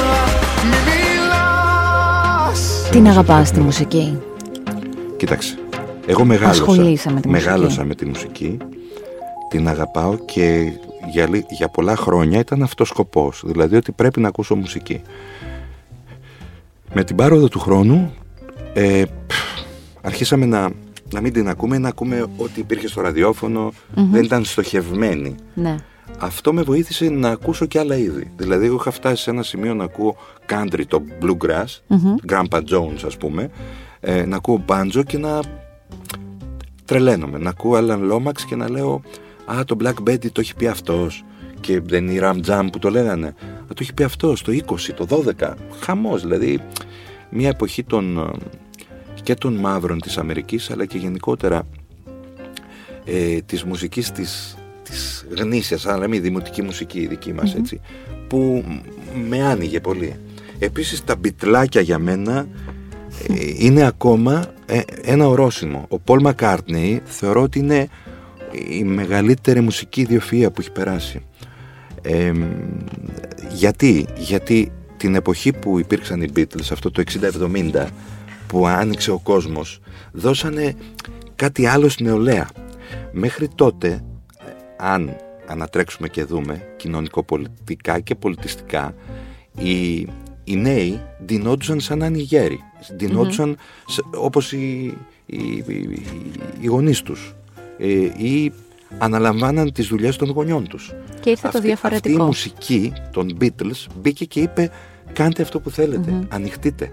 Μη μιλάς Την αγαπάς τη μουσική; Κοίταξε, εγώ μεγάλωσα, Ασχολείσαι με τη μουσική; μεγάλωσα με τη μουσική, την αγαπάω και για, λι- για πολλά χρόνια ήταν αυτός σκοπός, δηλαδή ότι πρέπει να ακούσω μουσική. Με την πάροδο του χρόνου ε, πφ, αρχίσαμε να, να μην την ακούμε, να ακούμε ό,τι υπήρχε στο ραδιοφωνο δεν ήταν στοχευμένη. Ναι. Αυτό με βοήθησε να ακούσω και άλλα είδη. Δηλαδή, εγώ είχα φτάσει σε ένα σημείο να ακούω country, το bluegrass, Grandpa Jones, ας πούμε, ε, να ακούω banjo και να τρελαίνομαι. Να ακούω Alan Lomax και να λέω Α, το Black Betty το έχει πει αυτός. Και δεν είναι η Ram Jam που το λέγανε. Α, το έχει πει αυτός το 20, το 12. Χαμός, δηλαδή. Μια εποχή των, ε, και των μαύρων της Αμερικής, αλλά και γενικότερα ε, της μουσικής της, της γνήσιας, αλλά μη δημοτική μουσική η δική μας, έτσι, που μ- με άνοιγε πολύ. Επίσης τα μπιτλάκια για μένα ε, είναι ακόμα ε, ένα ορόσημο. Ο Πολ Μακάρτνεϊ θεωρώ ότι είναι η μεγαλύτερη μουσική ιδιοφυΐα που έχει περάσει. Ε, γιατί, γιατί την εποχή που υπήρξαν οι Beatles, αυτό το 60-70, που άνοιξε ο κόσμος, δώσανε κάτι άλλο στην νεολαία. Μέχρι τότε, ε, αν ανατρέξουμε και δούμε κοινωνικοπολιτικά και πολιτιστικά, οι, οι νέοι ντυνόντουσαν σαν να είναι γέροι. Ντυνόντουσαν σε- όπως οι, οι, οι, οι, οι γονείς τους. Ε, ή αναλαμβάναν τις δουλειές των γονιών τους. Και ήρθε το Αυτή- διαφορετικό. Αυτή η μουσική των Beatles μπήκε και είπε κάντε αυτό που θελετε ανοιχτείτε.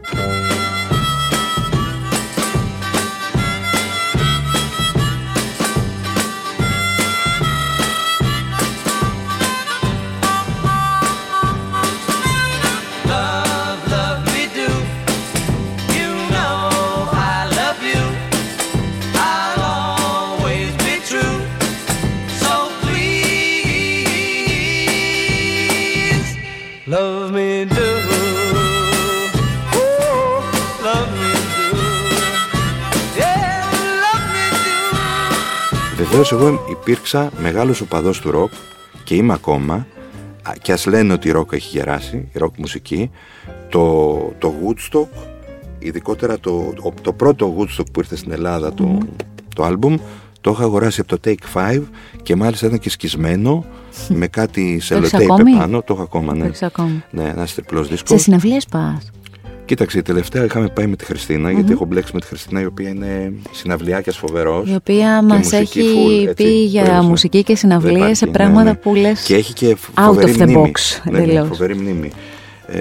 Βεβαίως εγώ υπήρξα μεγάλος οπαδός του ροκ και είμαι ακόμα. Α, και ας λένε ότι η ροκ έχει γεράσει, η ροκ μουσική. Το, το Woodstock ειδικότερα το, ο- το πρώτο Woodstock που ήρθε στην Ελλάδα το, το άλμπουμ το είχα αγοράσει από το Take 5 και μάλιστα ήταν και σκισμένο με κάτι έχεις σελοτέιπ ακόμη; πάνω. Το έχω ακόμα ναι, Το έχεις ακόμη. ναι ένας τριπλός Σε δίσκος συναυλίες πας. Κοίταξε, η τελευταία είχαμε πάει με τη Χριστίνα γιατί έχω μπλέξει με τη Χριστίνα, η οποία είναι συναυλιάκιας φοβερός. Η οποία μας έχει πει για μουσική και συναυλίες σε πράγματα που λες Και έχει και out φοβερή of the μνήμη. box, Ναι, ναι, τελείως. φοβερή μνήμη. Ε,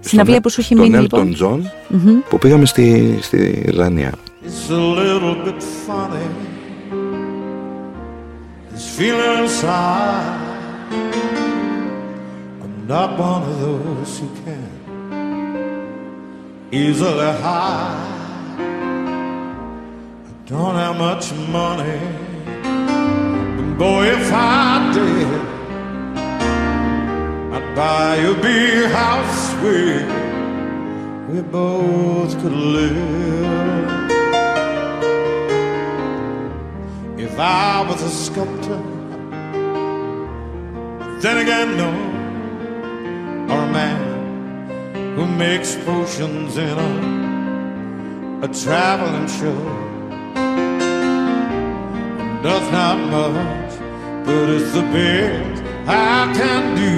Συναυλία στον- που σου έχει στον μείνει, Elton λοιπόν. John, που πήγαμε στη, στη Ιρλανδία. It's a little bit funny. This feeling inside. not one of those who can easily hide. I don't have much money, but boy, if I did, I'd buy a big house where we both could live. If I was a sculptor, then again, no, or a man who makes potions in a, a traveling show. Does not much, but it's the best I can do.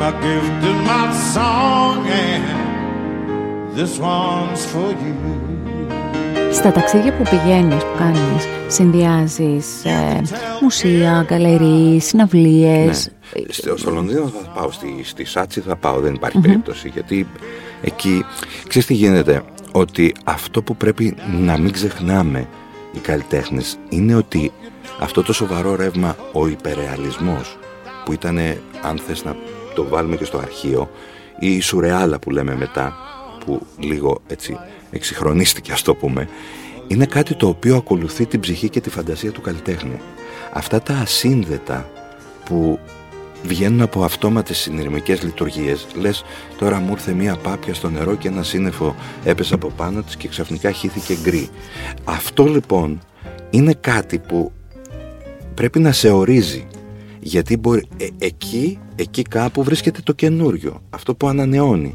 My gift is my song, and this one's for you. Στα ταξίδια που πηγαίνεις, που κάνεις, συνδυάζεις ε, μουσεία, γκαλερί, συναυλίες. Ναι. Στο, στο Λονδίνο θα πάω, στη, στη Σάτσι θα πάω, δεν υπαρχει περίπτωση. Γιατί εκεί, ξέρεις τι γίνεται, ότι αυτό που πρέπει να μην ξεχνάμε οι καλλιτέχνες είναι ότι αυτό το σοβαρό ρεύμα, ο υπερεαλισμός, που ήταν, αν θες να το βάλουμε και στο αρχείο, ή η σουρεάλα που λέμε μετά, που λίγο έτσι εξυγχρονίστηκε ας το πούμε, είναι κάτι το οποίο ακολουθεί την ψυχή και τη φαντασία του καλλιτέχνη. Αυτά τα ασύνδετα που βγαίνουν από αυτόματες συνειρμικές λειτουργίες. Λες τώρα μου ήρθε μία πάπια στο νερό και ένα σύννεφο. Έπεσε από πάνω της και ξαφνικά χύθηκε γκρι αυτό λοιπόν είναι κάτι που πρέπει να σε ορίζει γιατί μπορεί, ε, εκεί, εκεί κάπου βρίσκεται το καινούριο αυτό που ανανεώνει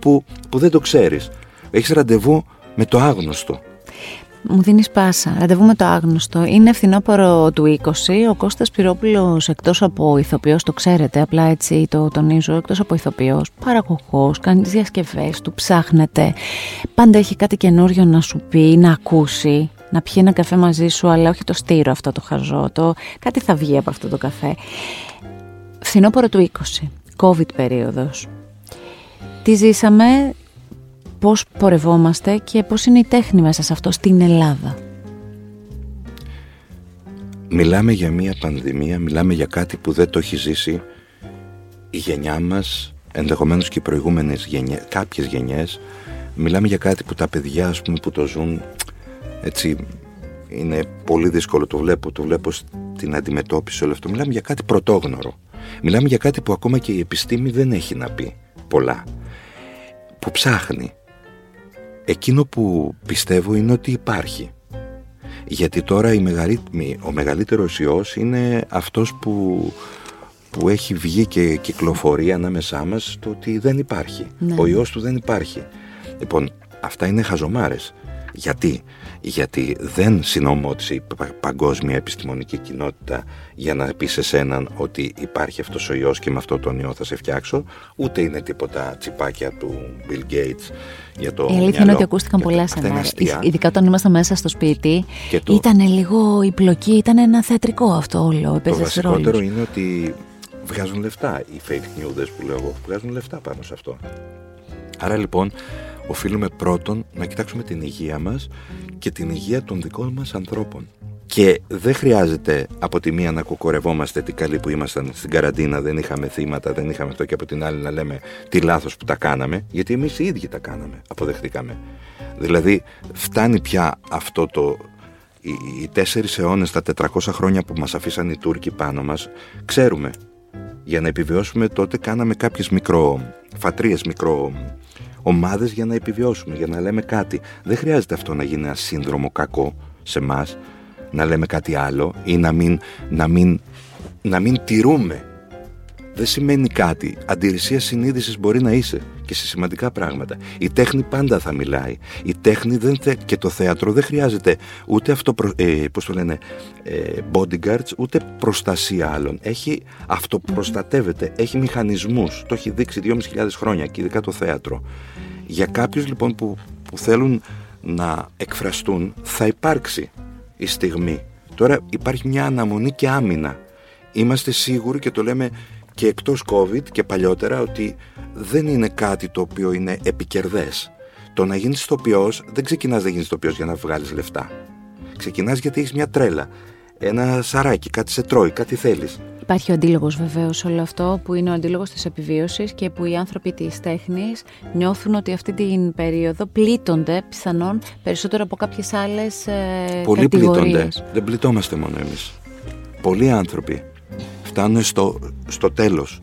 που, που δεν το ξέρεις. Έχεις ραντεβού με το άγνωστο μου δίνεις πάσα. Ραντεβού με το άγνωστο. Είναι φθινόπωρο του 20. Ο Κώστας Πυρόπουλος εκτός από ηθοποιός, το ξέρετε, απλά έτσι το τονίζω, εκτός από ηθοποιός, παραγωγός, κάνει τις διασκευές του, ψάχνεται. Πάντα έχει κάτι καινούριο να σου πει, να ακούσει, να πιει ένα καφέ μαζί σου, αλλά όχι το στήρο αυτό το χαζό, το κάτι θα βγει από αυτό το καφέ. Φθινόπωρο του 20, COVID περίοδος. Τι ζήσαμε, πώς πορευόμαστε και πώς είναι η τέχνη μέσα σε αυτό στην Ελλάδα. Μιλάμε για μια πανδημία, μιλάμε για κάτι που δεν το έχει ζήσει η γενιά μας, ενδεχομένως και οι προηγούμενες γενιές, κάποιες γενιές. Μιλάμε για κάτι που τα παιδιά ας πούμε, που το ζουν έτσι είναι πολύ δύσκολο, το βλέπω, το βλέπω στην αντιμετώπιση όλο αυτό. Μιλάμε για κάτι πρωτόγνωρο. Μιλάμε για κάτι που ακόμα και η επιστήμη δεν έχει να πει πολλά. Που ψάχνει, Εκείνο που πιστεύω είναι ότι υπάρχει. Γιατί τώρα η ο μεγαλύτερος ιός είναι αυτός που, που έχει βγει και κυκλοφορεί ανάμεσά μας το ότι δεν υπάρχει. Ναι. Ο ιός του δεν υπάρχει. Λοιπόν, αυτά είναι χαζομάρες. Γιατί, γιατί δεν συνομώτησε η παγκόσμια επιστημονική κοινότητα για να πει σε σέναν ότι υπάρχει αυτός ο ιός και με αυτό τον ιό θα σε φτιάξω, ούτε είναι τίποτα τσιπάκια του Bill Gates για το Η αλήθεια είναι ότι ακούστηκαν πολλά σενάρια. Ειδικά όταν ήμασταν μέσα στο σπίτι, το... ήταν λίγο η πλοκή, ήταν ένα θεατρικό αυτό όλο. Το βασικότερο είναι ότι βγάζουν λεφτά οι fake news που λέω εγώ, βγάζουν λεφτά πάνω σε αυτό. Άρα λοιπόν οφείλουμε πρώτον να κοιτάξουμε την υγεία μας και την υγεία των δικών μας ανθρώπων. Και δεν χρειάζεται από τη μία να κοκορευόμαστε τι καλή που ήμασταν στην καραντίνα, δεν είχαμε θύματα, δεν είχαμε αυτό και από την άλλη να λέμε τι λάθος που τα κάναμε, γιατί εμείς οι ίδιοι τα κάναμε, αποδεχτήκαμε. Δηλαδή φτάνει πια αυτό το, οι, οι τέσσερις αιώνες, τα 400 χρόνια που μας αφήσαν οι Τούρκοι πάνω μας, ξέρουμε. Για να επιβιώσουμε τότε κάναμε κάποιες μικροφατρίες, μικρο ομάδες για να επιβιώσουμε, για να λέμε κάτι. Δεν χρειάζεται αυτό να γίνει ένα σύνδρομο κακό σε εμάς, να λέμε κάτι άλλο ή να μην, να μην, να μην τηρούμε. Δεν σημαίνει κάτι. Αντιρρησία συνείδησης μπορεί να είσαι και σε σημαντικά πράγματα. Η τέχνη πάντα θα μιλάει. Η τέχνη δεν θε... και το θέατρο δεν χρειάζεται ούτε αυτό, ε, πώς το λένε, ε, bodyguards, ούτε προστασία άλλων. Έχει, αυτοπροστατεύεται, έχει μηχανισμούς. Το έχει δείξει 2.500 χρόνια και ειδικά το θέατρο. Για κάποιους λοιπόν που, που θέλουν να εκφραστούν θα υπάρξει η στιγμή. Τώρα υπάρχει μια αναμονή και άμυνα. Είμαστε σίγουροι και το λέμε και εκτός COVID και παλιότερα ότι δεν είναι κάτι το οποίο είναι επικερδές. Το να γίνεις ηθοποιός δεν ξεκινάς να γίνεις ηθοποιός για να βγάλεις λεφτά. Ξεκινάς γιατί έχεις μια τρέλα. Ένα σαράκι, κάτι σε τρώει, κάτι θέλεις. Υπάρχει ο αντίλογος βεβαίως σε όλο αυτό που είναι ο αντίλογος της επιβίωσης και που οι άνθρωποι της τέχνης νιώθουν ότι αυτή την περίοδο πλήττονται πιθανόν περισσότερο από κάποιες άλλες ε, Πολλοί πλήττονται. κατηγορίες. Δεν πληττόμαστε μόνο εμείς. Πολλοί άνθρωποι φτάνουν στο, στο τέλος.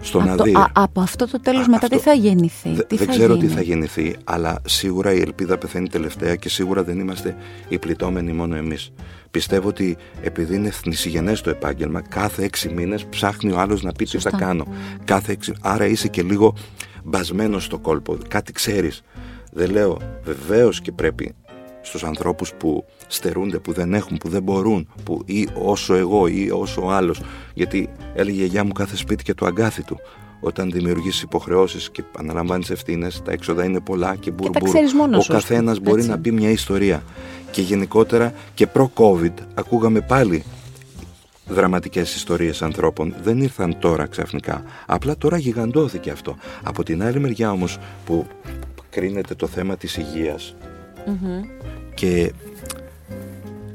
Στο να Από, το- δει. α- από αυτό το τέλος Α, μετά αυτό- τι θα γεννηθεί, Δε- τι δεν θα ξέρω γίνει; τι θα γεννηθεί, αλλά σίγουρα η ελπίδα πεθαίνει τελευταία και σίγουρα δεν είμαστε οι πληττόμενοι μόνο εμείς. Πιστεύω ότι επειδή είναι θνησιγενές το επάγγελμα, κάθε έξι μήνες ψάχνει ο άλλος να πει τι θα Σωστά. κάνω. Κάθε έξι... Άρα είσαι και λίγο μπασμένος στο κόλπο, κάτι ξέρεις. Δεν λέω, βεβαίως και πρέπει στους ανθρώπους που στερούνται, που δεν έχουν, που δεν μπορούν, που ή όσο εγώ ή όσο ο άλλος. Γιατί έλεγε η γιαγιά μου κάθε σπίτι και το αγκάθι του. Όταν δημιουργείς υποχρεώσεις και αναλαμβάνεις ευθύνες, τα έξοδα είναι πολλά και μπουρμπούρ. ξέρεις μόνος Ο σου, καθένας μπορεί έτσι. να πει μια ιστορία. Και γενικότερα και προ-COVID ακούγαμε πάλι δραματικές ιστορίες ανθρώπων δεν ήρθαν τώρα ξαφνικά. Απλά τώρα γιγαντώθηκε αυτό. Από την άλλη μεριά όμως που κρίνεται το θέμα της υγειας και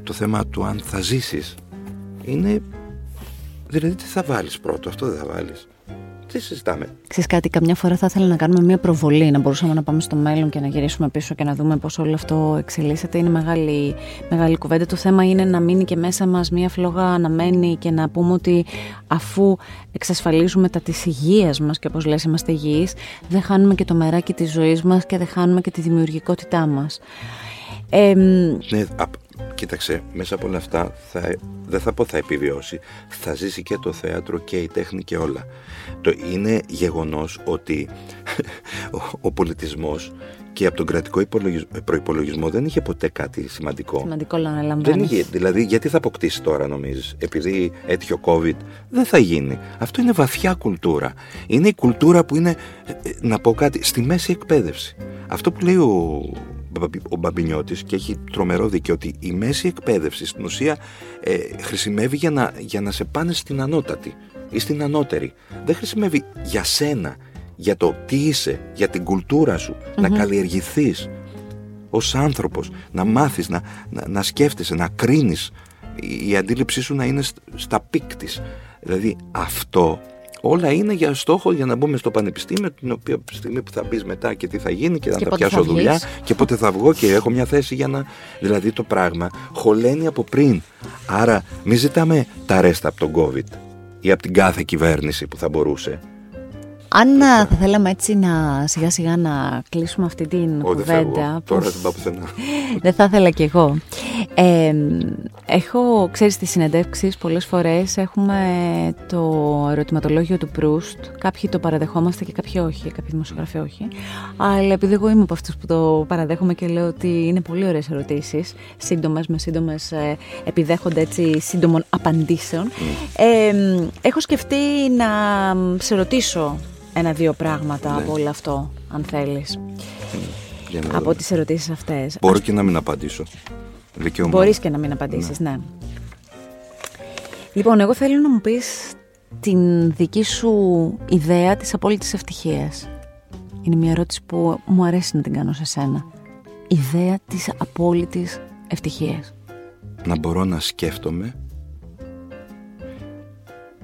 το θέμα του αν θα ζήσεις είναι δηλαδή τι θα βάλεις πρώτο, αυτό δεν θα βάλεις. Τι συζητάμε; Ξέρεις κάτι, καμιά φορά θα ήθελα να κάνουμε μια προβολή, να μπορούσαμε να πάμε στο μέλλον και να γυρίσουμε πίσω και να δούμε πώς όλο αυτό εξελίσσεται. Είναι μεγάλη, μεγάλη κουβέντα. Το θέμα είναι να μείνει και μέσα μας μια φλόγα αναμένη και να πούμε ότι αφού εξασφαλίζουμε τα της υγείας μας και όπως λες είμαστε υγιείς, δεν χάνουμε και το μεράκι της ζωής μας και δεν χάνουμε και τη δημιουργικότητά μας. Ε, Ναι, απ- κοίταξε, μέσα από όλα αυτά θα, δεν θα πω θα επιβιώσει. Θα ζήσει και το θέατρο και η τέχνη και όλα. Το, είναι γεγονός ότι [laughs] ο, ο πολιτισμός και από τον κρατικό υπολογισ- προϋπολογισμό δεν είχε ποτέ κάτι σημαντικό. σημαντικό να Δεν αναλαμβάνεις. είχε, δηλαδή γιατί θα αποκτήσει τώρα νομίζεις Επειδή έτυχε ο COVID; Δεν θα γίνει Αυτό είναι βαθιά κουλτούρα Είναι η κουλτούρα που είναι ε, ε, Να πω κάτι Στη μέση εκπαίδευση Αυτό που λέει ο, Μπαμπι- ο Μπαμπινιώτης Και έχει τρομερό δίκιο Ότι η μέση εκπαίδευση στην ουσία ε, Χρησιμεύει για να, για να σε πάνε στην ανώτατη Ή στην ανώτερη. Δεν χρησιμεύει για σένα Για το τι είσαι Για την κουλτούρα σου Να καλλιεργηθείς ως άνθρωπος να μάθεις, να, να, να σκέφτεσαι, να κρίνεις. Η, η αντίληψή σου να είναι σ- στα peak της. Δηλαδή αυτό όλα είναι για στόχο για να μπούμε στο πανεπιστήμιο την οποία στιγμή που θα μπεις μετά και τι θα γίνει και να Και τα πότε πιάσω θα δουλειά βγεις. και πότε θα βγω και έχω μια θέση για να... Δηλαδή το πράγμα χωλαίνει από πριν. Άρα μην ζητάμε τα ρέστα από τον COVID ή από την κάθε κυβέρνηση που θα μπορούσε. Αν α, θα θέλαμε έτσι να σιγά σιγά να κλείσουμε αυτή την Ω, δεν φεύγω. κουβέντα. Τώρα που δεν πάω πουθενά. [laughs] δεν θα ήθελα κι εγώ. Ε, έχω, ξέρεις, στις συνεντεύξεις πολλές φορές έχουμε το ερωτηματολόγιο του Προύστ. Κάποιοι το παραδεχόμαστε και κάποιοι όχι, κάποιοι δημοσιογράφοι όχι. Αλλά επειδή εγώ είμαι από αυτούς που το παραδέχομαι και λέω ότι είναι πολύ ωραίες ερωτήσεις, σύντομες με σύντομες, ε, επιδέχονται έτσι σύντομων απαντήσεων. Ε, έχω σκεφτεί να σε ρωτήσω ένα-δύο πράγματα Ναι. από όλο αυτό, αν θέλεις. Για να Από δω. τις ερωτήσεις αυτές. Μπορώ και να μην απαντήσω. Δικαίωμα. Μπορείς και να μην απαντήσεις, ναι. Λοιπόν, εγώ θέλω να μου πεις την δική σου ιδέα της απόλυτης ευτυχίας. Είναι μια ερώτηση που μου αρέσει να την κάνω σε σένα. Ιδέα της απόλυτης ευτυχίας. να μπορώ να σκέφτομαι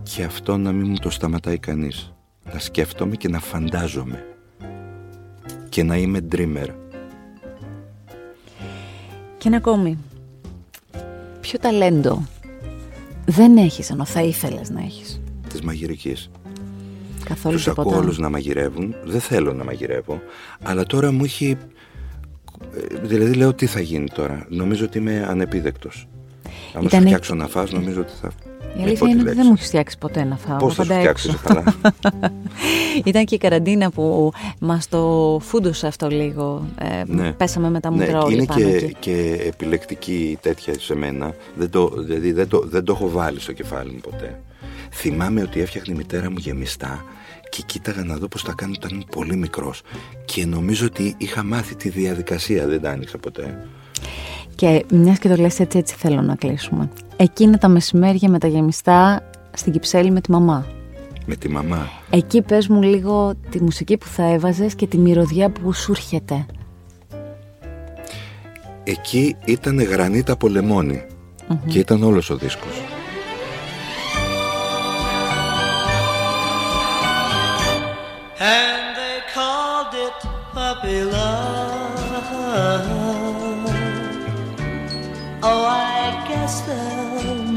και αυτό να μην μου το σταματάει κανείς. Να σκέφτομαι και να φαντάζομαι και να είμαι dreamer. Και ένα ακόμη. Ποιο ταλέντο δεν έχεις ενώ θα ήθελες να έχεις; Της μαγειρικής. Καθόλου Τους τίποτα. ακούω όλους να μαγειρεύουν. Δεν θέλω να μαγειρεύω. Αλλά τώρα μου έχει... ε, Δηλαδή λέω τι θα γίνει τώρα. Νομίζω ότι είμαι ανεπίδεκτος. Αν σου Ήτανε- φτιάξω να φας νομίζω ότι θα... Η Ε, αλήθεια πω τη είναι ότι λέξη. δεν μου έχει φτιάξει ποτέ να φάω. Πώς θα σου πάντα φτιάξεις έξω. καλά. [laughs] Ήταν και η καραντίνα που μας το φούντωσε αυτό λίγο. Ε, Ναι. Πέσαμε με τα μούτρα ναι, όλοι είναι πάνω και, εκεί. και επιλεκτική τέτοια σε μένα. Δεν το, δηλαδή δεν το, δεν το έχω βάλει στο κεφάλι μου ποτέ. Θυμάμαι ότι έφτιαχνε η μητέρα μου γεμιστά και κοίταγα να δω πώς τα κάνει όταν ήμουν πολύ μικρός. Και νομίζω ότι είχα μάθει τη διαδικασία, δεν τα άνοιξα ποτέ. Και μιας και το λες έτσι, έτσι θέλω να κλείσουμε. Εκείνα τα μεσημέρια με τα γεμιστά στην Κυψέλη με τη μαμά. Με τη μαμά. Εκεί πες μου λίγο τη μουσική που θα έβαζες και τη μυρωδιά που σου έρχεται. Εκεί ήταν γρανίτα από λεμόνι και ήταν όλος ο δίσκος. And they called.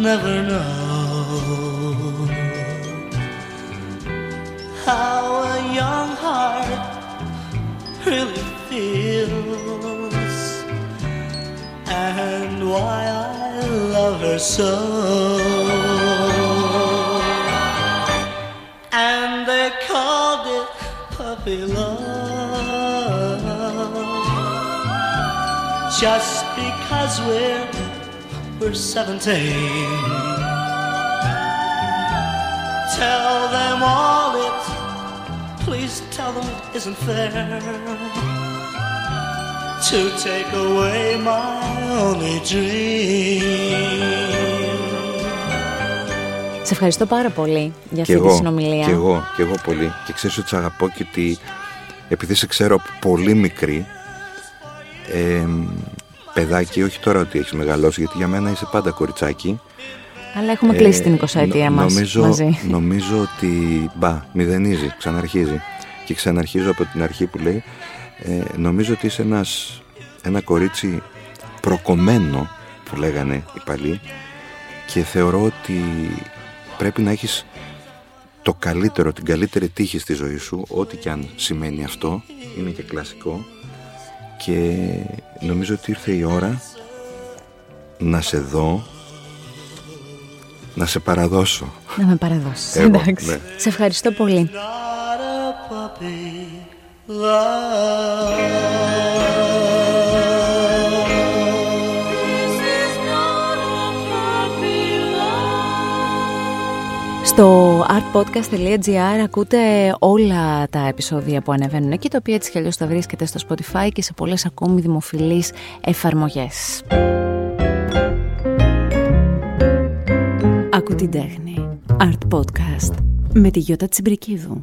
Never know how a young heart really feels and why I love her so. And they called it puppy love just because we're we're 17. Tell them all it, please tell them it isn't fair to take away my only dream. Σε ευχαριστώ πάρα πολύ για Και αυτή τη εγώ, συνομιλία. και εγώ, και εγώ πολύ. Και ξέρεις ότι σε αγαπώ και ότι επειδή σε ξέρω από πολύ μικρή, ε, παιδάκι, όχι τώρα ότι έχεις μεγαλώσει, γιατί για μένα είσαι πάντα κοριτσάκι. Αλλά έχουμε κλείσει Ε, την 20ετία νο- μας νομίζω, μαζί. Νομίζω ότι μπα, μηδενίζει, ξαναρχίζει. Και ξαναρχίζω από την αρχή που λέει. Ε, νομίζω ότι είσαι ένας, ένα κορίτσι προκομμένο που λέγανε οι παλιοί και θεωρώ ότι πρέπει να έχεις το καλύτερο, την καλύτερη τύχη στη ζωή σου, ό,τι και αν σημαίνει αυτό, είναι και κλασικό και νομίζω ότι ήρθε η ώρα να σε δω, να σε παραδώσω. Να με παραδώσεις. Εγώ, Εντάξει. ναι. Σε ευχαριστώ πολύ. Στο artpodcast.gr ακούτε όλα τα επεισόδια που ανεβαίνουν εκεί, τα οποία έτσι κι αλλιώς τα βρίσκεται στο Spotify και σε πολλές ακόμη δημοφιλείς εφαρμογές. Ακού την τέχνη. Art Podcast με τη Γιώτα Τσιμπρικίδου.